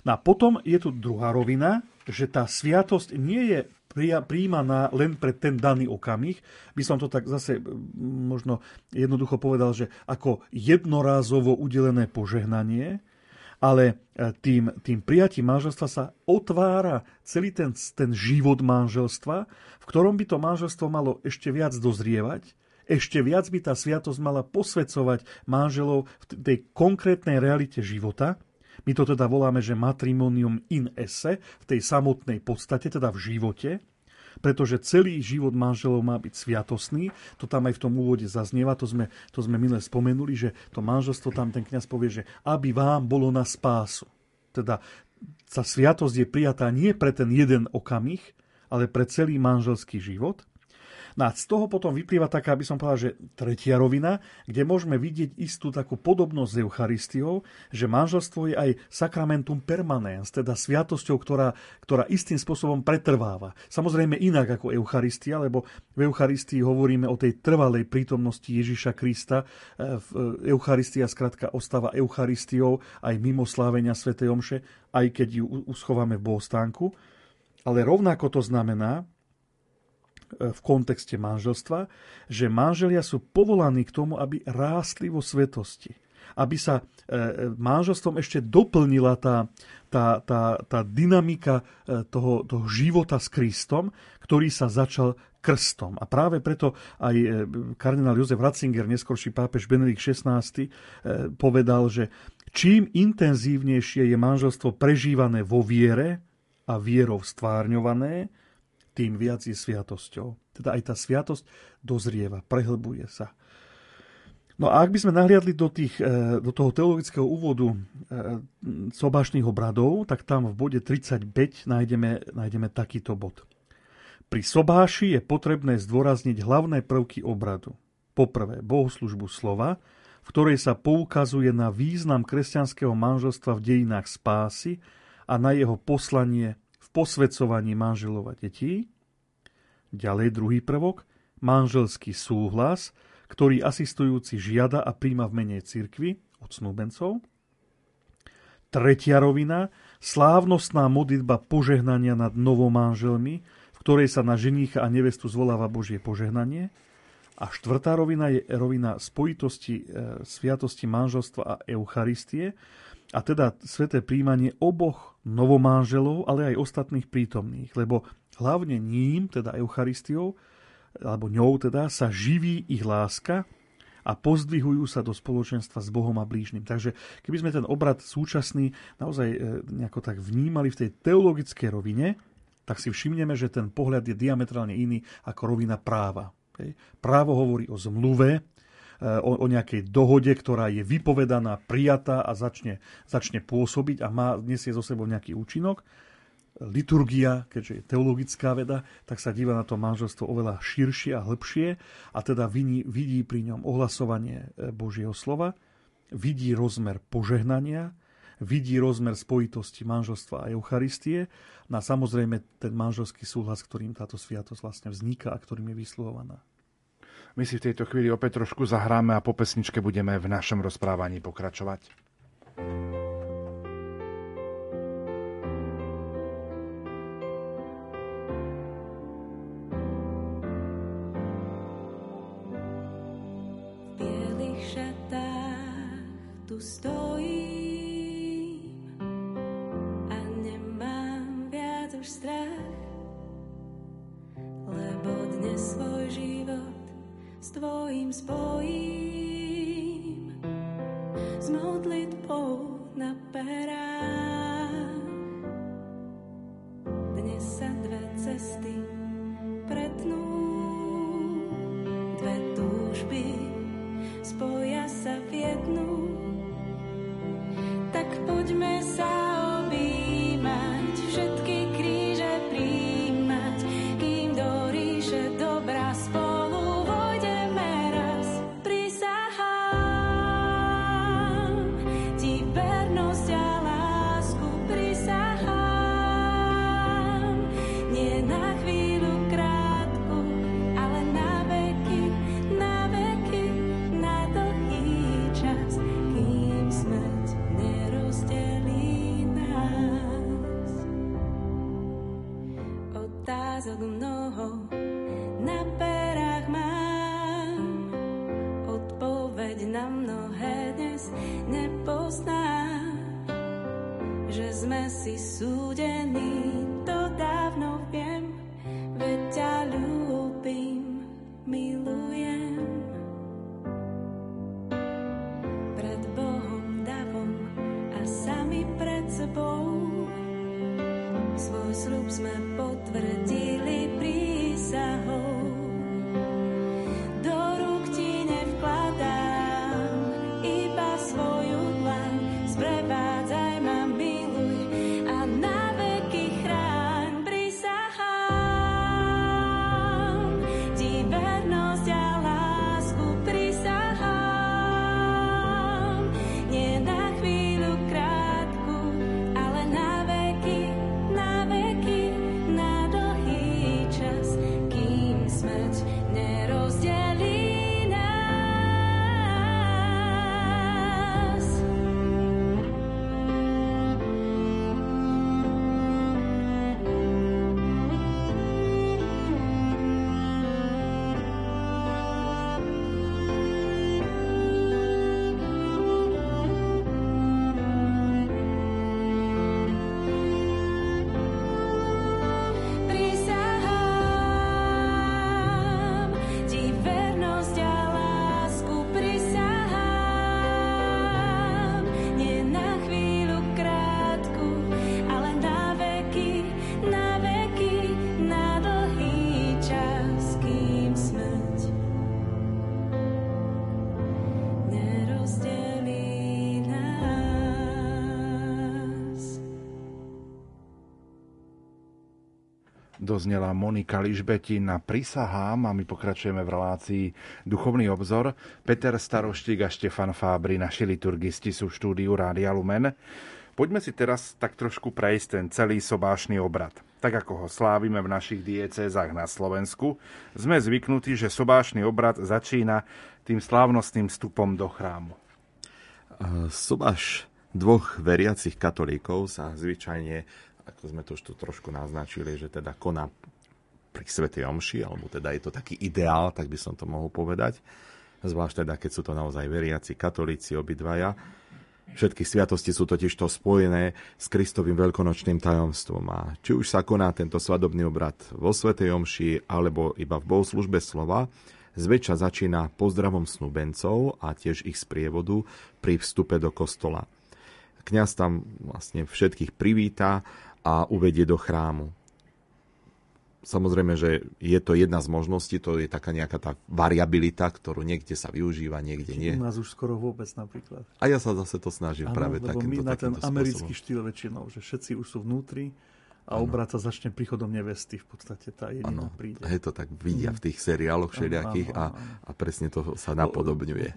No a potom je tu druhá rovina, že tá sviatosť nie je príjmaná len pre ten daný okamih. By som to tak zase možno jednoducho povedal, že ako jednorázovo udelené požehnanie, ale e, tým, tým prijatím manželstva sa otvára celý ten, ten život manželstva, v ktorom by to manželstvo malo ešte viac dozrievať, ešte viac by tá sviatosť mala posvedcovať manželov v tej konkrétnej realite života. My to teda voláme, že matrimonium in esse, v tej samotnej podstate, teda v živote pretože celý život manželov má byť sviatosný. To tam aj v tom úvode zaznieva, to sme, to sme milé spomenuli, že to manželstvo tam ten kňaz povie, že aby vám bolo na spásu. Teda tá sviatosť je prijatá nie pre ten jeden okamih, ale pre celý manželský život. No a z toho potom vyplýva taká, aby som povedal, že tretia rovina, kde môžeme vidieť istú takú podobnosť s Eucharistiou, že manželstvo je aj sakramentum permanens, teda sviatosťou, ktorá, ktorá istým spôsobom pretrváva. Samozrejme inak ako Eucharistia, lebo v Eucharistii hovoríme o tej trvalej prítomnosti Ježiša Krista. E, Eucharistia skrátka ostáva Eucharistiou aj mimo slávenia Sv. Omše, aj keď ju uschováme v bohostánku. Ale rovnako to znamená, E, v kontexte manželstva, že manželia sú povolaní k tomu, aby rástli vo svetosti. Aby sa e, manželstvom ešte doplnila tá, tá, tá, tá dynamika e, toho, toho života s Kristom, ktorý sa začal krstom. A práve preto aj kardinál Jozef Ratzinger, neskorší pápež Benedikt XVI, povedal, že čím intenzívnejšie je manželstvo prežívané vo viere a vierou stvárňované, tým viac je sviatosťou. Teda aj tá sviatosť dozrieva, prehlbuje sa. No a ak by sme nahliadli do, tých, e, do toho teologického úvodu e, sobášnych obradov, tak tam v bode 35 nájdeme, nájdeme takýto bod. Pri sobáši je potrebné zdôrazniť hlavné prvky obradu. Poprvé, bohoslužbu slova, v ktorej sa poukazuje na význam kresťanského manželstva v dejinách spásy a na jeho poslanie posvedcovaní manželov a detí. Ďalej druhý prvok, manželský súhlas, ktorý asistujúci žiada a príjma v mene cirkvy od snúbencov. Tretia rovina, slávnostná modlitba požehnania nad novomanželmi, v ktorej sa na ženícha a nevestu zvoláva Božie požehnanie. A štvrtá rovina je rovina spojitosti e, sviatosti manželstva a Eucharistie, a teda sveté príjmanie oboch novomáželov, ale aj ostatných prítomných, lebo hlavne ním, teda Eucharistiou, alebo ňou teda, sa živí ich láska a pozdvihujú sa do spoločenstva s Bohom a blížnym. Takže keby sme ten obrad súčasný naozaj e, nejako tak vnímali v tej teologickej rovine, tak si všimneme, že ten pohľad je diametrálne iný ako rovina práva. Právo hovorí o zmluve, o, o nejakej dohode, ktorá je vypovedaná, prijatá a začne, začne pôsobiť a má, nesie zo sebou nejaký účinok. Liturgia, keďže je teologická veda, tak sa díva na to manželstvo oveľa širšie a hĺbšie a teda vidí, vidí pri ňom ohlasovanie eh, Božieho slova, vidí rozmer požehnania, vidí rozmer spojitosti manželstva a Eucharistie na samozrejme ten manželský súhlas, ktorým táto sviatosť vlastne vzniká a ktorým je vysluhovaná. My si v tejto chvíli opäť trošku zahráme a po pesničke budeme v našom rozprávaní pokračovať. sami pred sebou. Svoj slub sme potvrdili prísahou. Doznela Monika Ližbetina Prisahám a my pokračujeme v relácii Duchovný obzor. Peter Staroštík a Štefan Fábry, naši liturgisti sú v štúdiu Rádia Lumen. Poďme si teraz tak trošku prejsť ten celý sobášny obrad. Tak ako ho slávime v našich diecézach na Slovensku, sme zvyknutí, že sobášny obrad začína tým slávnostným vstupom do chrámu. Sobáš dvoch veriacich katolíkov sa zvyčajne ako sme to už tu trošku naznačili, že teda koná pri Svetej Omši, alebo teda je to taký ideál, tak by som to mohol povedať. Zvlášť teda, keď sú to naozaj veriaci katolíci obidvaja. Všetky sviatosti sú totiž to spojené s Kristovým veľkonočným tajomstvom. A či už sa koná tento svadobný obrad vo Svetej Omši, alebo iba v bohoslužbe slova, zväčša začína pozdravom snúbencov a tiež ich sprievodu pri vstupe do kostola. Kňaz tam vlastne všetkých privíta a uvedie do chrámu. Samozrejme, že je to jedna z možností, to je taká nejaká tá variabilita, ktorú niekde sa využíva, niekde nie. U nás už skoro vôbec napríklad. A ja sa zase to snažím ano, práve takýmto, my na ten americký spôsobom. štýl väčšinou, že všetci už sú vnútri a obrát sa začne príchodom nevesty. V podstate tá jediná ano, príde. Je to tak vidia v tých seriáloch všelijakých a, a presne to sa napodobňuje.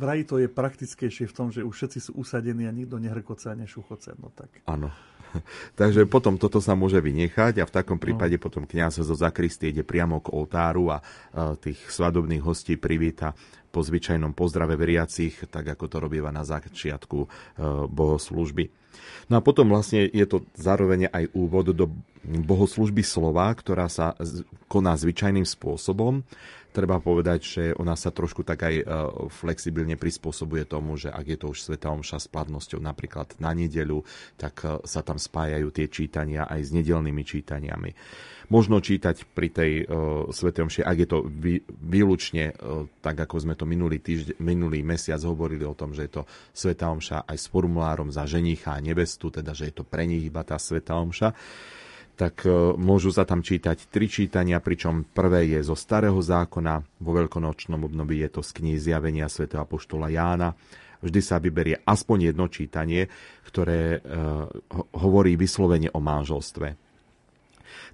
Vraj to je praktickejšie v tom, že už všetci sú usadení a nikto nehrkoce a nešuchoce. No tak. Áno. Takže potom toto sa môže vynechať a v takom prípade no. potom kniaz zo zakristie ide priamo k oltáru a tých svadobných hostí privíta po zvyčajnom pozdrave veriacich, tak ako to robíva na začiatku e, bohoslužby. No a potom vlastne je to zároveň aj úvod do bohoslužby slova, ktorá sa koná zvyčajným spôsobom treba povedať, že ona sa trošku tak aj e, flexibilne prispôsobuje tomu, že ak je to už Sveta Omša s platnosťou napríklad na nedeľu, tak e, sa tam spájajú tie čítania aj s nedelnými čítaniami. Možno čítať pri tej uh, Svete Omši, ak je to vý, výlučne, uh, tak ako sme to minulý, týždeň, minulý mesiac hovorili o tom, že je to Sveta Omša aj s formulárom za ženicha a nevestu, teda že je to pre nich iba tá Sveta Omša tak e, môžu sa tam čítať tri čítania, pričom prvé je zo Starého zákona, vo veľkonočnom období je to z knihy Zjavenia sv. Apoštola Jána. Vždy sa vyberie aspoň jedno čítanie, ktoré e, hovorí vyslovene o manželstve.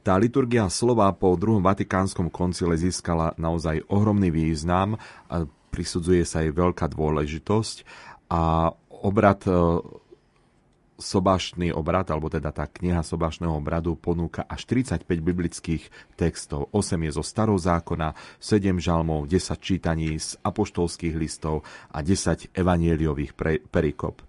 Tá liturgia slova po druhom vatikánskom koncile získala naozaj ohromný význam, a prisudzuje sa jej veľká dôležitosť a obrad sobášny obrad, alebo teda tá kniha sobášneho obradu ponúka až 35 biblických textov. 8 je zo starou zákona, 7 žalmov, 10 čítaní z apoštolských listov a 10 evanieliových perikop.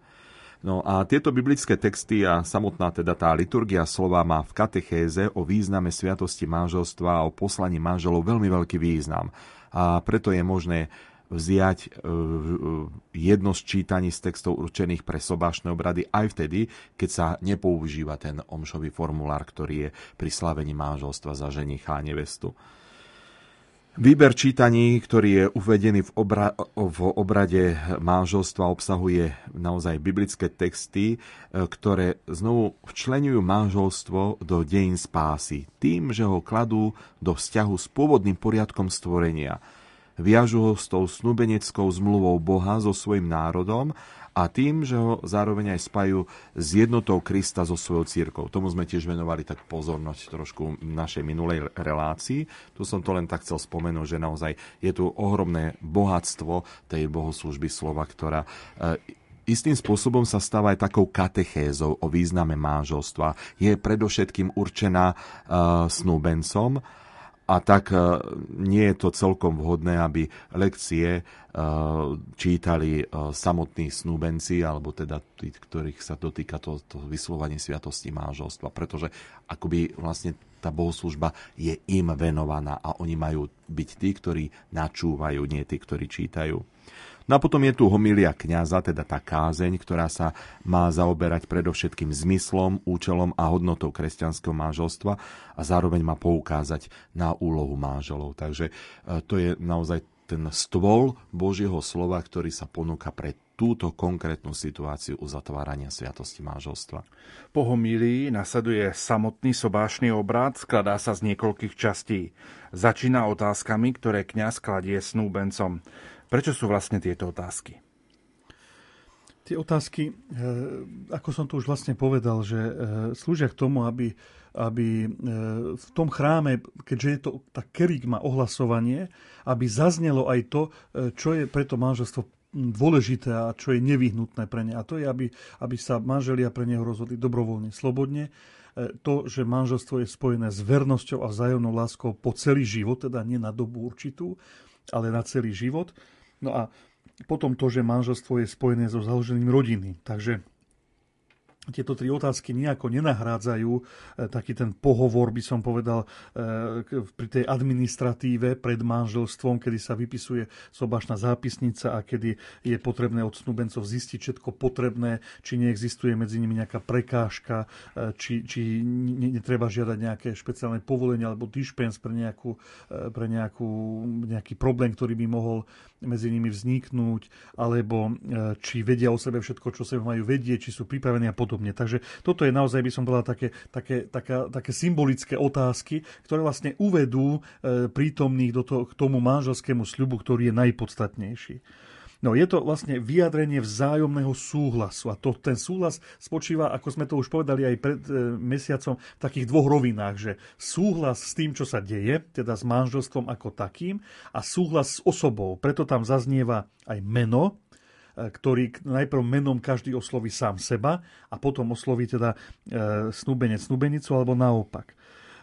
No a tieto biblické texty a samotná teda tá liturgia slova má v katechéze o význame sviatosti manželstva a o poslaní manželov veľmi veľký význam. A preto je možné vziať e, jedno z čítaní z textov určených pre sobášne obrady aj vtedy, keď sa nepoužíva ten omšový formulár, ktorý je pri slavení manželstva za ženicha a nevestu. Výber čítaní, ktorý je uvedený v, obra- v obrade manželstva, obsahuje naozaj biblické texty, e, ktoré znovu včlenujú manželstvo do dejín spásy, tým, že ho kladú do vzťahu s pôvodným poriadkom stvorenia – viažu ho s tou snubeneckou zmluvou Boha so svojim národom a tým, že ho zároveň aj spajú s jednotou Krista so svojou církou. Tomu sme tiež venovali tak pozornosť trošku v našej minulej relácii. Tu som to len tak chcel spomenúť, že naozaj je tu ohromné bohatstvo tej bohoslužby slova, ktorá e, istým spôsobom sa stáva aj takou katechézou o význame manželstva. Je predovšetkým určená uh, snúbencom, a tak e, nie je to celkom vhodné, aby lekcie e, čítali e, samotní snúbenci, alebo teda tí, ktorých sa dotýka to, to vyslovanie sviatosti manželstva, pretože akoby vlastne tá bohoslužba je im venovaná a oni majú byť tí, ktorí načúvajú, nie tí, ktorí čítajú. No a potom je tu homilia kňaza, teda tá kázeň, ktorá sa má zaoberať predovšetkým zmyslom, účelom a hodnotou kresťanského manželstva a zároveň má poukázať na úlohu manželov. Takže e, to je naozaj ten stôl Božieho slova, ktorý sa ponúka pre túto konkrétnu situáciu uzatvárania sviatosti manželstva. Po homílii nasleduje samotný sobášny obrad, skladá sa z niekoľkých častí. Začína otázkami, ktoré kňaz kladie snúbencom. Prečo sú vlastne tieto otázky? Tie otázky, eh, ako som to už vlastne povedal, že eh, slúžia k tomu, aby, aby eh, v tom chráme, keďže je to tá kerigma ohlasovanie, aby zaznelo aj to, čo je pre to manželstvo dôležité a čo je nevyhnutné pre ne. A to je, aby, aby sa manželia pre neho rozhodli dobrovoľne, slobodne. To, že manželstvo je spojené s vernosťou a vzájomnou láskou po celý život, teda nie na dobu určitú, ale na celý život No a potom to, že manželstvo je spojené so založením rodiny. Takže tieto tri otázky nejako nenahrádzajú e, taký ten pohovor, by som povedal, e, pri tej administratíve pred manželstvom, kedy sa vypisuje sobašná zápisnica a kedy je potrebné od snúbencov zistiť všetko potrebné, či neexistuje medzi nimi nejaká prekážka, e, či, či netreba žiadať nejaké špeciálne povolenie alebo dispens pre, nejakú, pre nejakú, nejaký problém, ktorý by mohol medzi nimi vzniknúť, alebo či vedia o sebe všetko, čo sa majú vedieť, či sú pripravení a podobne. Takže toto je naozaj, by som povedal, také, také, taká, také symbolické otázky, ktoré vlastne uvedú e, prítomných do to, k tomu manželskému sľubu, ktorý je najpodstatnejší. No je to vlastne vyjadrenie vzájomného súhlasu a to, ten súhlas spočíva, ako sme to už povedali aj pred e, mesiacom, v takých dvoch rovinách, že súhlas s tým, čo sa deje, teda s manželstvom ako takým a súhlas s osobou. Preto tam zaznieva aj meno, E, ktorý najprv menom každý osloví sám seba a potom osloví teda e, snúbenec snúbenicu alebo naopak.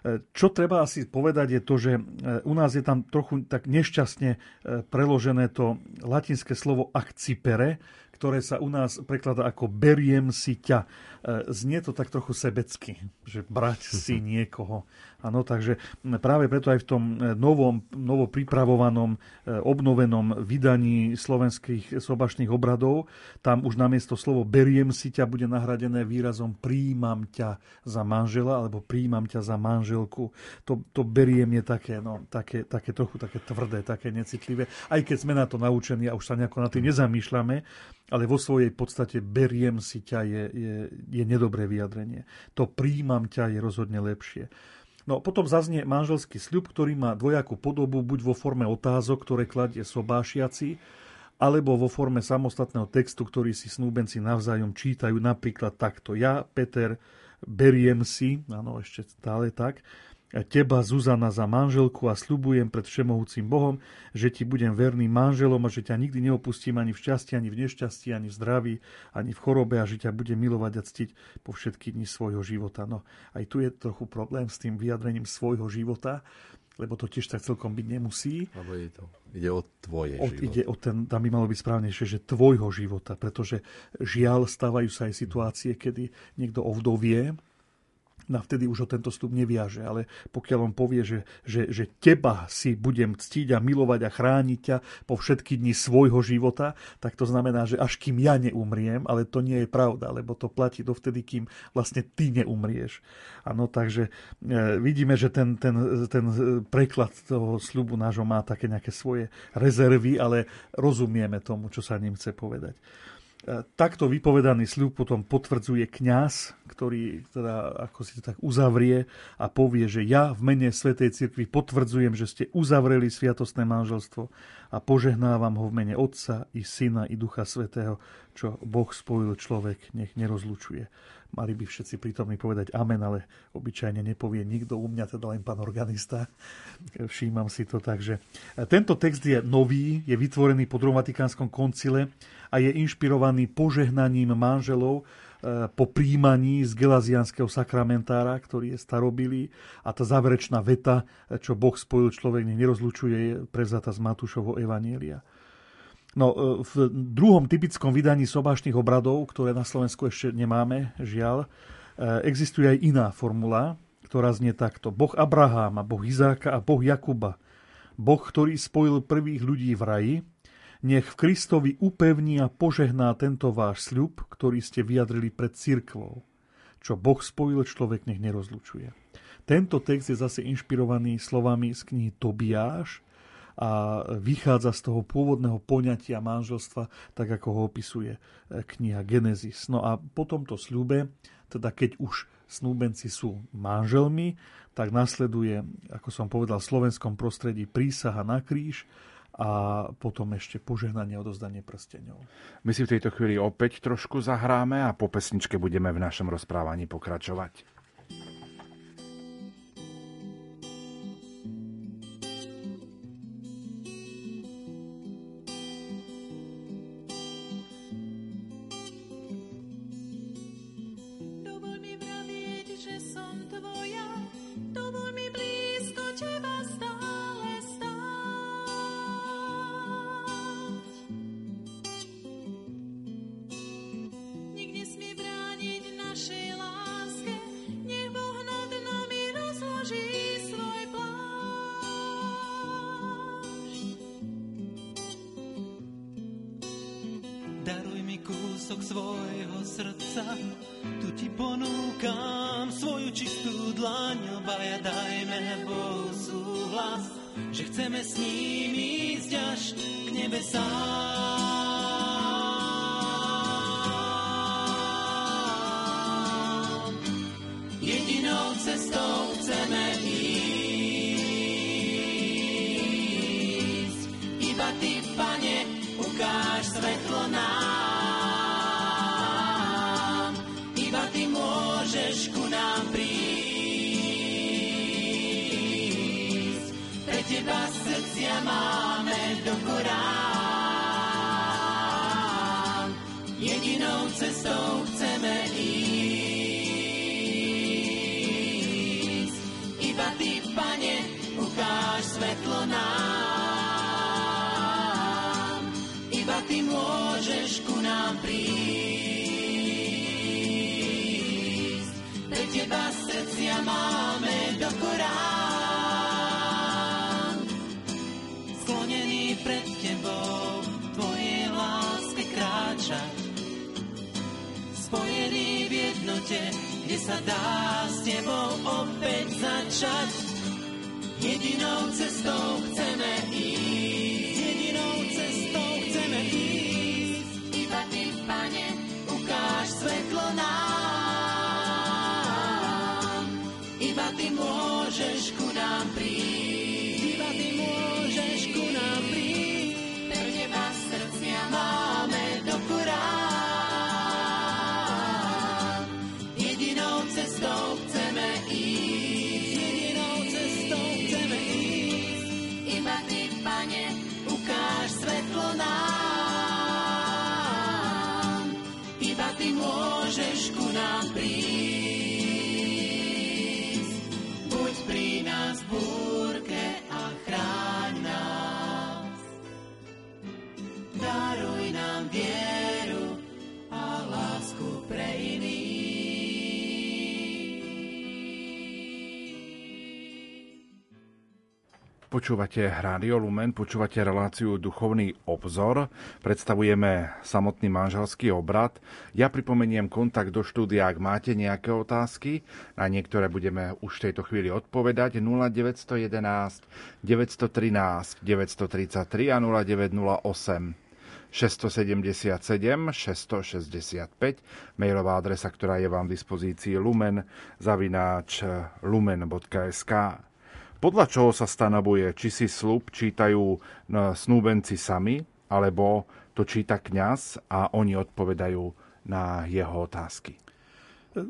E, čo treba asi povedať je to, že u nás je tam trochu tak nešťastne preložené to latinské slovo akcipere, ktoré sa u nás prekladá ako beriem si ťa. Znie to tak trochu sebecky, že brať si niekoho. Áno, takže práve preto aj v tom e, novom, novo pripravovanom, e, obnovenom vydaní slovenských sobašných obradov, tam už namiesto slovo beriem si ťa bude nahradené výrazom príjmam ťa za manžela alebo príjmam ťa za manželku. To, to beriem je také, no, také, také trochu také tvrdé, také necitlivé. Aj keď sme na to naučení a už sa nejako na tým nezamýšľame, ale vo svojej podstate beriem si ťa je, je, je nedobré vyjadrenie. To príjmam ťa je rozhodne lepšie. No potom zaznie manželský sľub, ktorý má dvojakú podobu, buď vo forme otázok, ktoré kladie sobášiaci, alebo vo forme samostatného textu, ktorý si snúbenci navzájom čítajú, napríklad takto. Ja, Peter, beriem si, áno, ešte stále tak, teba, Zuzana, za manželku a slubujem pred Všemohúcim Bohom, že ti budem verným manželom a že ťa nikdy neopustím ani v šťastí, ani v nešťastí, ani v zdraví, ani v chorobe a že ťa budem milovať a ctiť po všetky dni svojho života. No, aj tu je trochu problém s tým vyjadrením svojho života, lebo to tiež tak celkom byť nemusí. Lebo je to, ide o tvoje o, život. Ide o ten, tam by malo byť správnejšie, že tvojho života, pretože žiaľ stávajú sa aj situácie, kedy niekto ovdovie na vtedy už o tento stup neviaže. Ale pokiaľ on povie, že, že, že teba si budem ctiť a milovať a chrániť ťa po všetky dni svojho života, tak to znamená, že až kým ja neumriem, ale to nie je pravda, lebo to platí dovtedy, kým vlastne ty neumrieš. Áno, takže e, vidíme, že ten, ten, ten preklad toho slubu nášho má také nejaké svoje rezervy, ale rozumieme tomu, čo sa ním chce povedať. E, takto vypovedaný sľub potom potvrdzuje kňaz, ktorý teda ako si to tak uzavrie a povie, že ja v mene Svetej Cirkvi potvrdzujem, že ste uzavreli sviatostné manželstvo a požehnávam ho v mene Otca i Syna i Ducha Svetého, čo Boh spojil človek, nech nerozlučuje. Mali by všetci prítomní povedať amen, ale obyčajne nepovie nikto, u mňa teda len pán organista. Všímam si to tak, že tento text je nový, je vytvorený po druhom Vatikánskom koncile a je inšpirovaný požehnaním manželov e, po príjmaní z gelazianského sakramentára, ktorý je starobilý a tá záverečná veta, čo Boh spojil človek, nerozlučuje, je prevzata z Matúšovho Evanielia. No, e, v druhom typickom vydaní sobášnych obradov, ktoré na Slovensku ešte nemáme, žiaľ, e, existuje aj iná formula, ktorá znie takto. Boh Abraháma, Boh Izáka a Boh Jakuba. Boh, ktorý spojil prvých ľudí v raji, nech v Kristovi upevní a požehná tento váš sľub, ktorý ste vyjadrili pred cirkvou. Čo Boh spojil, človek nech nerozlučuje. Tento text je zase inšpirovaný slovami z knihy Tobiáš a vychádza z toho pôvodného poňatia manželstva, tak ako ho opisuje e, kniha Genesis. No a po tomto sľube, teda keď už snúbenci sú manželmi, tak nasleduje, ako som povedal, v slovenskom prostredí prísaha na kríž, a potom ešte požehnanie a odozdanie prsteňov. My si v tejto chvíli opäť trošku zahráme a po pesničke budeme v našom rozprávaní pokračovať. Môžeš ku nám prísť. Pre teba srdcia máme do Korán. Sklonený pred tebou tvojej láske kráča. Spojený v jednote, kde sa dá s tebou opäť začať. Jedinou cestou chceme Počúvate Rádio Lumen, počúvate reláciu Duchovný obzor, predstavujeme samotný manželský obrad. Ja pripomeniem kontakt do štúdia, ak máte nejaké otázky, na niektoré budeme už v tejto chvíli odpovedať 0911 913 933 a 0908 677 665, mailová adresa, ktorá je vám v dispozícii lumen, zavináč lumen.sk. Podľa čoho sa stanovuje, či si slub čítajú snúbenci sami, alebo to číta kňaz a oni odpovedajú na jeho otázky?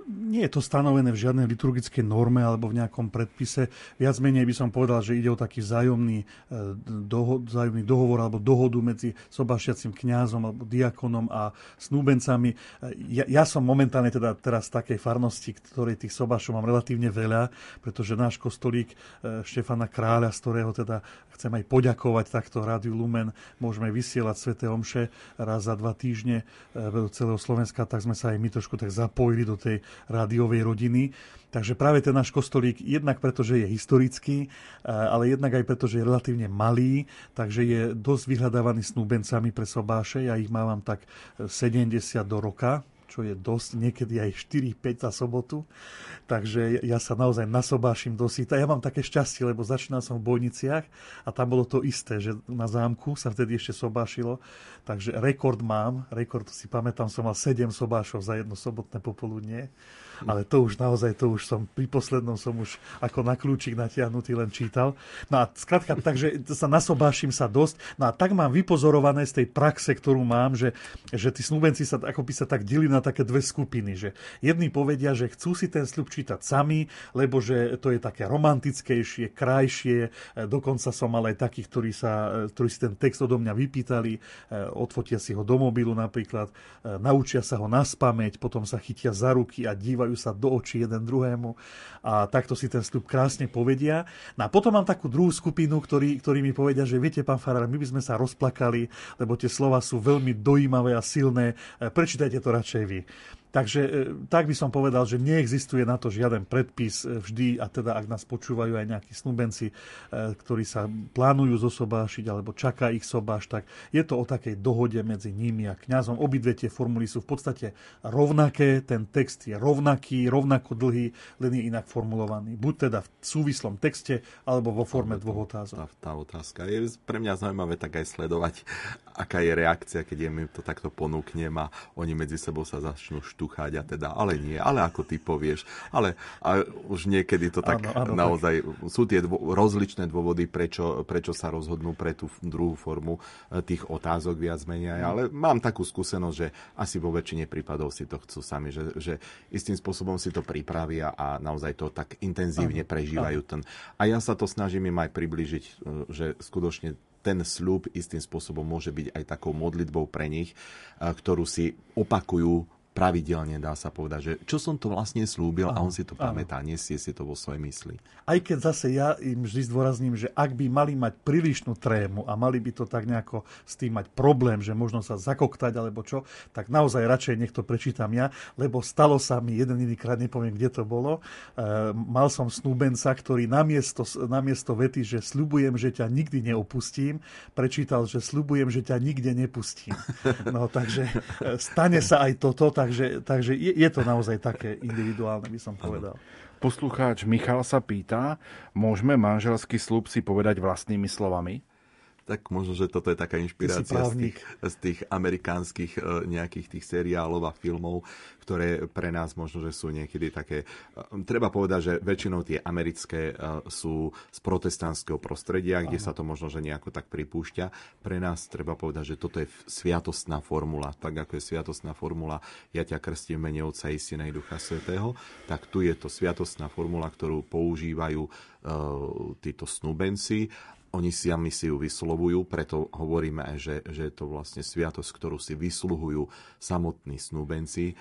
Nie je to stanovené v žiadnej liturgickej norme alebo v nejakom predpise. Viac menej by som povedal, že ide o taký vzájomný, doho- vzájomný dohovor alebo dohodu medzi sobášiacim kňazom alebo diakonom a snúbencami. Ja, ja som momentálne teda teraz v takej farnosti, ktorej tých sobášov mám relatívne veľa, pretože náš kostolík Štefana Kráľa, z ktorého teda chcem aj poďakovať takto Rádiu Lumen, môžeme vysielať Svete Omše raz za dva týždne do celého Slovenska, tak sme sa aj my trošku tak zapojili do tej tej rádiovej rodiny. Takže práve ten náš kostolík, jednak preto, že je historický, ale jednak aj preto, že je relatívne malý, takže je dosť vyhľadávaný snúbencami pre sobáše. Ja ich mávam tak 70 do roka, čo je dosť, niekedy aj 4-5 za sobotu. Takže ja sa naozaj nasobášim do síta. Ja mám také šťastie, lebo začínal som v Bojniciach a tam bolo to isté, že na zámku sa vtedy ešte sobášilo. Takže rekord mám, rekord si pamätám, som mal 7 sobášov za jedno sobotné popoludnie ale to už naozaj, to už som pri poslednom som už ako na kľúčik natiahnutý len čítal. No a skrátka, takže sa nasobášim sa dosť. No a tak mám vypozorované z tej praxe, ktorú mám, že, že tí snúbenci sa ako by sa tak dili na také dve skupiny, že jedni povedia, že chcú si ten sľub čítať sami, lebo že to je také romantickejšie, krajšie, dokonca som mal aj takých, ktorí, sa, ktorí si ten text odo mňa vypýtali, odfotia si ho do mobilu napríklad, naučia sa ho naspamäť, potom sa chytia za ruky a dívajú dívajú sa do očí jeden druhému a takto si ten sľub krásne povedia. No a potom mám takú druhú skupinu, ktorí, ktorí mi povedia, že viete, pán Farár, my by sme sa rozplakali, lebo tie slova sú veľmi dojímavé a silné. Prečítajte to radšej vy. Takže e, tak by som povedal, že neexistuje na to žiaden predpis e, vždy, a teda ak nás počúvajú aj nejakí snúbenci, e, ktorí sa plánujú zosobášiť alebo čaká ich sobáš, tak je to o takej dohode medzi nimi a kňazom. Obidve tie formuly sú v podstate rovnaké, ten text je rovnaký, rovnako dlhý, len je inak formulovaný. Buď teda v súvislom texte, alebo vo forme dvoch otázok. Tá, tá otázka je pre mňa zaujímavé tak aj sledovať, aká je reakcia, keď mi to takto ponúknem a oni medzi sebou sa začnú štuchať a teda, ale nie, ale ako ty povieš. Ale a už niekedy to tak áno, áno, naozaj, tak. sú tie dvo, rozličné dôvody, prečo, prečo sa rozhodnú pre tú druhú formu e, tých otázok viac menej. Ale mám takú skúsenosť, že asi vo väčšine prípadov si to chcú sami, že, že istým spôsobom si to pripravia a naozaj to tak intenzívne áno, prežívajú. Áno. Ten. A ja sa to snažím im aj približiť, e, že skutočne ten sľub istým spôsobom môže byť aj takou modlitbou pre nich, e, ktorú si opakujú pravidelne, dá sa povedať, že čo som to vlastne slúbil áno, a on si to pamätá, nesie si to vo svojej mysli. Aj keď zase ja im vždy zdôrazním, že ak by mali mať prílišnú trému a mali by to tak nejako s tým mať problém, že možno sa zakoktať alebo čo, tak naozaj radšej nech to prečítam ja, lebo stalo sa mi jeden krát, nepoviem, kde to bolo, e, mal som snúbenca, ktorý namiesto, namiesto vety, že sľubujem, že ťa nikdy neopustím, prečítal, že sľubujem, že ťa nikde nepustím. No takže e, stane sa aj toto, takže, takže je, je to naozaj také individuálne, by som povedal. Poslucháč Michal sa pýta, môžeme manželský slúb si povedať vlastnými slovami? Tak možno, že toto je taká inšpirácia z tých, z tých amerikánskych e, nejakých tých seriálov a filmov, ktoré pre nás možno, že sú niekedy také... E, treba povedať, že väčšinou tie americké e, sú z protestantského prostredia, kde Aha. sa to možno, že nejako tak pripúšťa. Pre nás treba povedať, že toto je sviatostná formula. Tak ako je sviatostná formula Ja ťa krstím mene Otca i Syna i Ducha Svetého, tak tu je to sviatostná formula, ktorú používajú títo snúbenci oni si si ju vyslovujú, preto hovoríme aj, že, že je to vlastne sviatosť, ktorú si vysluhujú samotní snúbenci,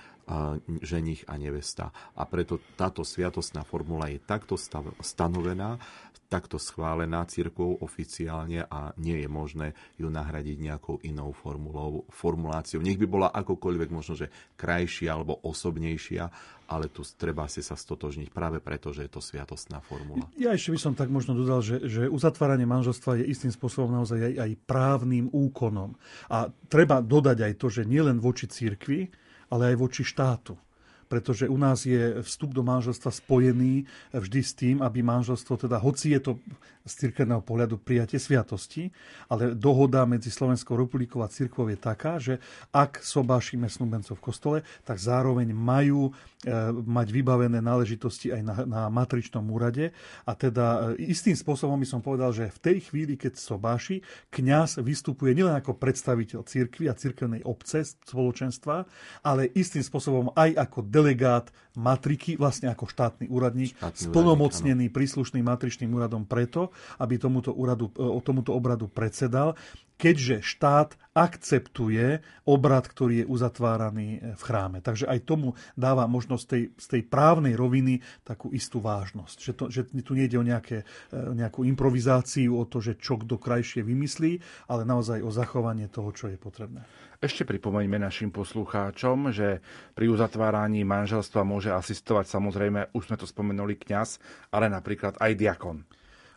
ženich a nevesta. A preto táto sviatostná formula je takto stanovená, takto schválená církvou oficiálne a nie je možné ju nahradiť nejakou inou formulou, formuláciou. Nech by bola akokoľvek možno, že krajšia alebo osobnejšia, ale tu treba si sa stotožniť práve preto, že je to sviatostná formula. Ja ešte by som tak možno dodal, že, že uzatváranie manželstva je istým spôsobom naozaj aj, aj právnym úkonom. A treba dodať aj to, že nielen voči církvi, ale aj voči štátu. Pretože u nás je vstup do manželstva spojený vždy s tým, aby manželstvo, teda hoci je to z cirkevného pohľadu prijatie sviatosti, ale dohoda medzi Slovenskou republikou a cirkvou je taká, že ak sobášime snúbencov v kostole, tak zároveň majú mať vybavené náležitosti aj na, na matričnom úrade. A teda e, istým spôsobom by som povedal, že v tej chvíli, keď sobáši, kňaz vystupuje nielen ako predstaviteľ cirkvy a cirkevnej obce, spoločenstva, ale istým spôsobom aj ako delegát matriky, vlastne ako štátny úradník, štátny splnomocnený úradník, príslušným matričným úradom preto, aby tomuto, úradu, e, tomuto obradu predsedal, keďže štát akceptuje obrad, ktorý je uzatváraný e, v chráme. Takže aj tomu dáva možnosť tej, z tej právnej roviny takú istú vážnosť. Že, to, že tu nejde o nejaké, e, nejakú improvizáciu, o to, že čo kto krajšie vymyslí, ale naozaj o zachovanie toho, čo je potrebné. Ešte pripomeňme našim poslucháčom, že pri uzatváraní manželstva môže asistovať samozrejme, už sme to spomenuli, kňaz, ale napríklad aj diakon.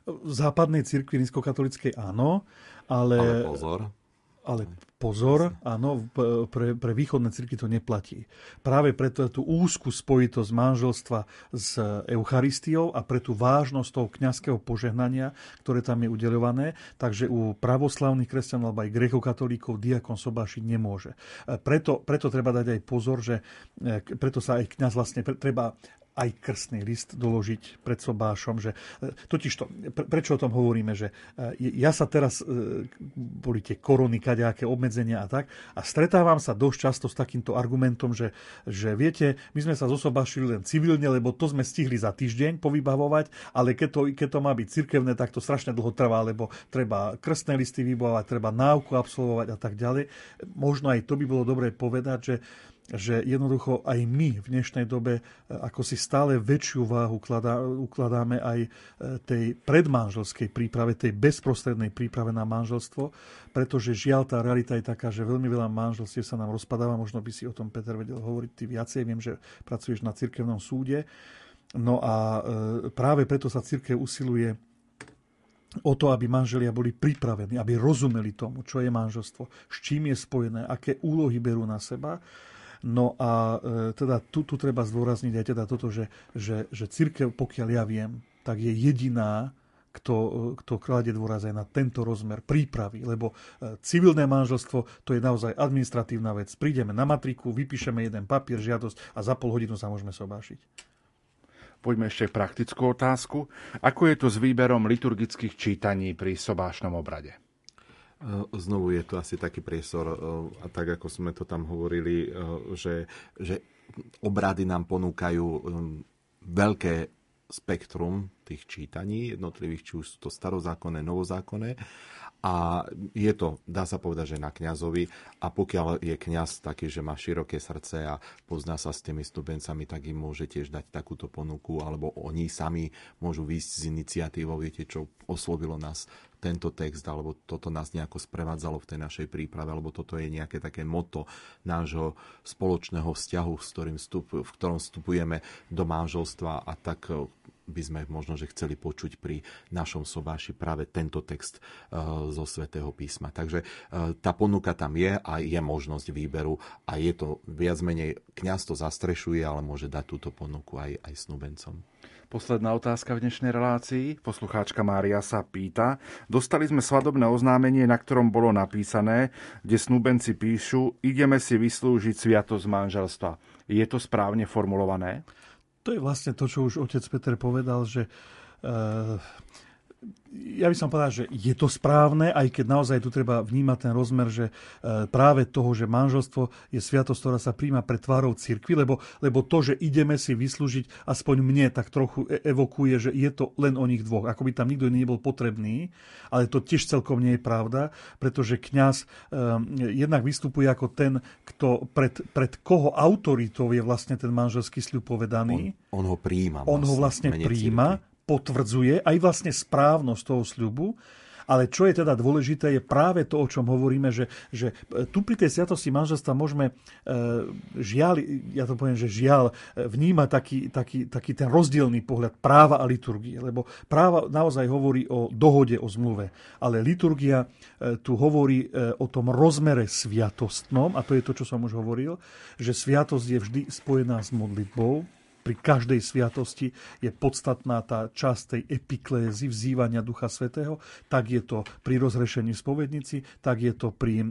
V západnej cirkvi rímskokatolickej áno, ale... Ale pozor, ale pozor, áno, pre, pre východné cirky to neplatí. Práve preto tú úzku spojitosť manželstva s Eucharistiou a pre tú vážnosť toho kňazského požehnania, ktoré tam je udeľované, takže u pravoslavných kresťanov alebo aj grekokatolíkov diakon sobášiť nemôže. Preto, preto treba dať aj pozor, že e, preto sa aj kňaz vlastne treba aj krstný list doložiť pred sobášom. Že, e, totiž to, prečo o tom hovoríme, že e, ja sa teraz, e, boli tie korony, kadejaké obmedzenia a tak, a stretávam sa dosť často s takýmto argumentom, že, že viete, my sme sa zosobášili len civilne, lebo to sme stihli za týždeň povybavovať, ale keď to, keď to má byť cirkevné, tak to strašne dlho trvá, lebo treba krstné listy vybavovať, treba náuku absolvovať a tak ďalej. Možno aj to by bolo dobre povedať, že že jednoducho aj my v dnešnej dobe e, ako si stále väčšiu váhu ukladáme aj e, tej predmanželskej príprave, tej bezprostrednej príprave na manželstvo, pretože žiaľ tá realita je taká, že veľmi veľa manželstiev sa nám rozpadáva, možno by si o tom Peter vedel hovoriť ty viacej, viem, že pracuješ na cirkevnom súde. No a práve preto sa cirkev usiluje o to, aby manželia boli pripravení, aby rozumeli tomu, čo je manželstvo, s čím je spojené, aké úlohy berú na seba. No a e, teda tu, tu treba zdôrazniť aj teda toto, že, že, že církev, pokiaľ ja viem, tak je jediná, kto, e, kto kladie dôraz aj na tento rozmer prípravy, lebo e, civilné manželstvo to je naozaj administratívna vec. Prídeme na matriku, vypíšeme jeden papier, žiadosť a za pol hodinu sa môžeme sobášiť. Poďme ešte praktickú otázku. Ako je to s výberom liturgických čítaní pri sobášnom obrade? E, znovu je to asi taký priestor, e, a tak ako sme to tam hovorili, e, že, že obrady nám ponúkajú veľké spektrum tých čítaní jednotlivých, či už sú to starozákonné, novozákonné. A je to, dá sa povedať, že na kňazovi. A pokiaľ je kňaz taký, že má široké srdce a pozná sa s tými stupencami, tak im môže tiež dať takúto ponuku, alebo oni sami môžu výjsť s iniciatívou, viete, čo oslovilo nás tento text, alebo toto nás nejako sprevádzalo v tej našej príprave, alebo toto je nejaké také moto nášho spoločného vzťahu, s ktorým vstup, v ktorom vstupujeme do manželstva a tak by sme možno, že chceli počuť pri našom sobáši práve tento text eh, zo svätého písma. Takže eh, tá ponuka tam je a je možnosť výberu a je to viac menej, kňaz to zastrešuje, ale môže dať túto ponuku aj, aj snúbencom. Posledná otázka v dnešnej relácii. Poslucháčka Mária sa pýta. Dostali sme svadobné oznámenie, na ktorom bolo napísané, kde snúbenci píšu, ideme si vyslúžiť sviatosť manželstva. Je to správne formulované? to je vlastne to, čo už otec Peter povedal, že uh, ja by som povedal, že je to správne, aj keď naozaj tu treba vnímať ten rozmer, že e, práve toho, že manželstvo je sviatosť, ktorá sa príjma pred tvárou cirkvi, lebo, lebo to, že ideme si vyslúžiť, aspoň mne tak trochu e, evokuje, že je to len o nich dvoch. Ako by tam nikto iný nebol potrebný, ale to tiež celkom nie je pravda, pretože kňaz um, jednak vystupuje ako ten, kto pred, pred koho autoritou je vlastne ten manželský sľub povedaný. On, on ho príjma. Vlastne, on ho vlastne príjma. Cirkvi potvrdzuje aj vlastne správnosť toho sľubu, ale čo je teda dôležité, je práve to, o čom hovoríme, že, že tu pri tej sviatosti manželstva môžeme e, žiaľ, ja to poviem, že žiaľ, e, vnímať taký, taký, taký ten rozdielný pohľad práva a liturgie. Lebo práva naozaj hovorí o dohode, o zmluve. Ale liturgia e, tu hovorí o tom rozmere sviatostnom, a to je to, čo som už hovoril, že sviatosť je vždy spojená s modlitbou, pri každej sviatosti je podstatná tá časť tej epiklézy, vzývania Ducha Svetého, tak je to pri rozhrešení spovednici, tak je to pri e,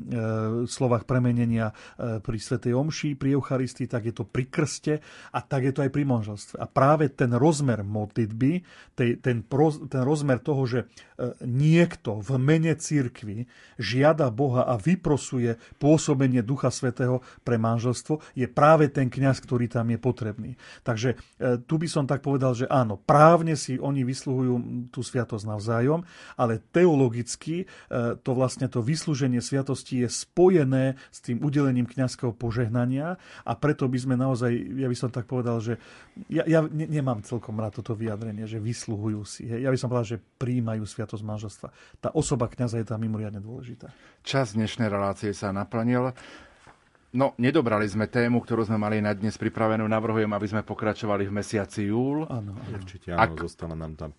slovách premenenia e, pri Svetej Omši, pri Eucharistii, tak je to pri krste a tak je to aj pri manželstve. A práve ten rozmer modlitby, tej, ten, pro, ten rozmer toho, že e, niekto v mene církvy žiada Boha a vyprosuje pôsobenie Ducha Svetého pre manželstvo, je práve ten kňaz, ktorý tam je potrebný. Takže Takže e, tu by som tak povedal, že áno, právne si oni vysluhujú tú sviatosť navzájom, ale teologicky e, to vlastne to vyslúženie sviatosti je spojené s tým udelením kňazského požehnania a preto by sme naozaj, ja by som tak povedal, že ja, ja ne, nemám celkom rád toto vyjadrenie, že vysluhujú si. Ja by som povedal, že príjmajú sviatosť manželstva. Tá osoba kňaza je tam mimoriadne dôležitá. Čas dnešnej relácie sa naplnil. No, nedobrali sme tému, ktorú sme mali na dnes pripravenú. Navrhujem, aby sme pokračovali v mesiaci júl. Áno, určite áno, Ak... zostala nám tam,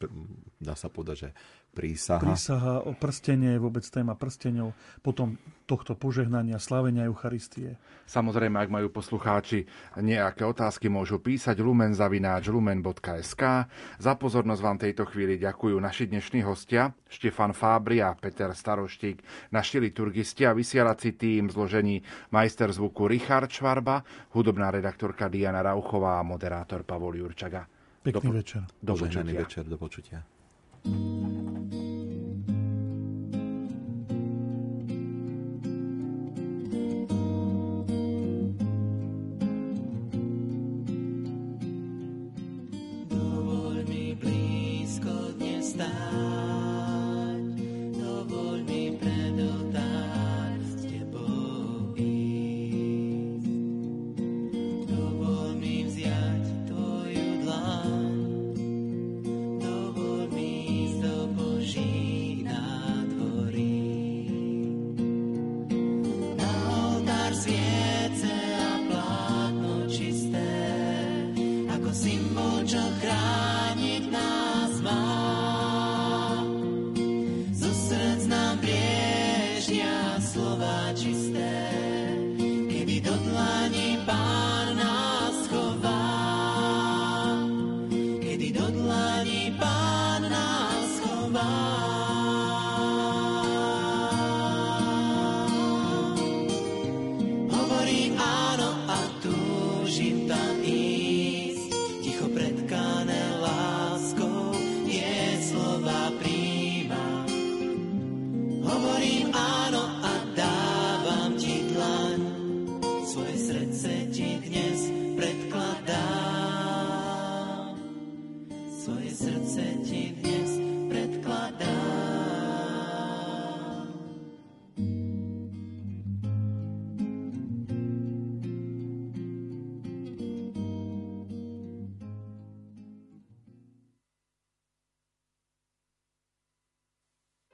dá sa povedať, že prísaha. Prísaha o prstenie, vôbec téma prsteňov, potom tohto požehnania, slavenia Eucharistie. Samozrejme, ak majú poslucháči nejaké otázky, môžu písať lumenzavináč lumen.sk. Za pozornosť vám tejto chvíli ďakujú naši dnešní hostia, Štefan Fábri a Peter Staroštík, naši liturgisti a vysielací tým zložení majster zvuku Richard Švarba, hudobná redaktorka Diana Rauchová a moderátor Pavol Jurčaga. Pekný do, večer. Do počutia. večer, do počutia.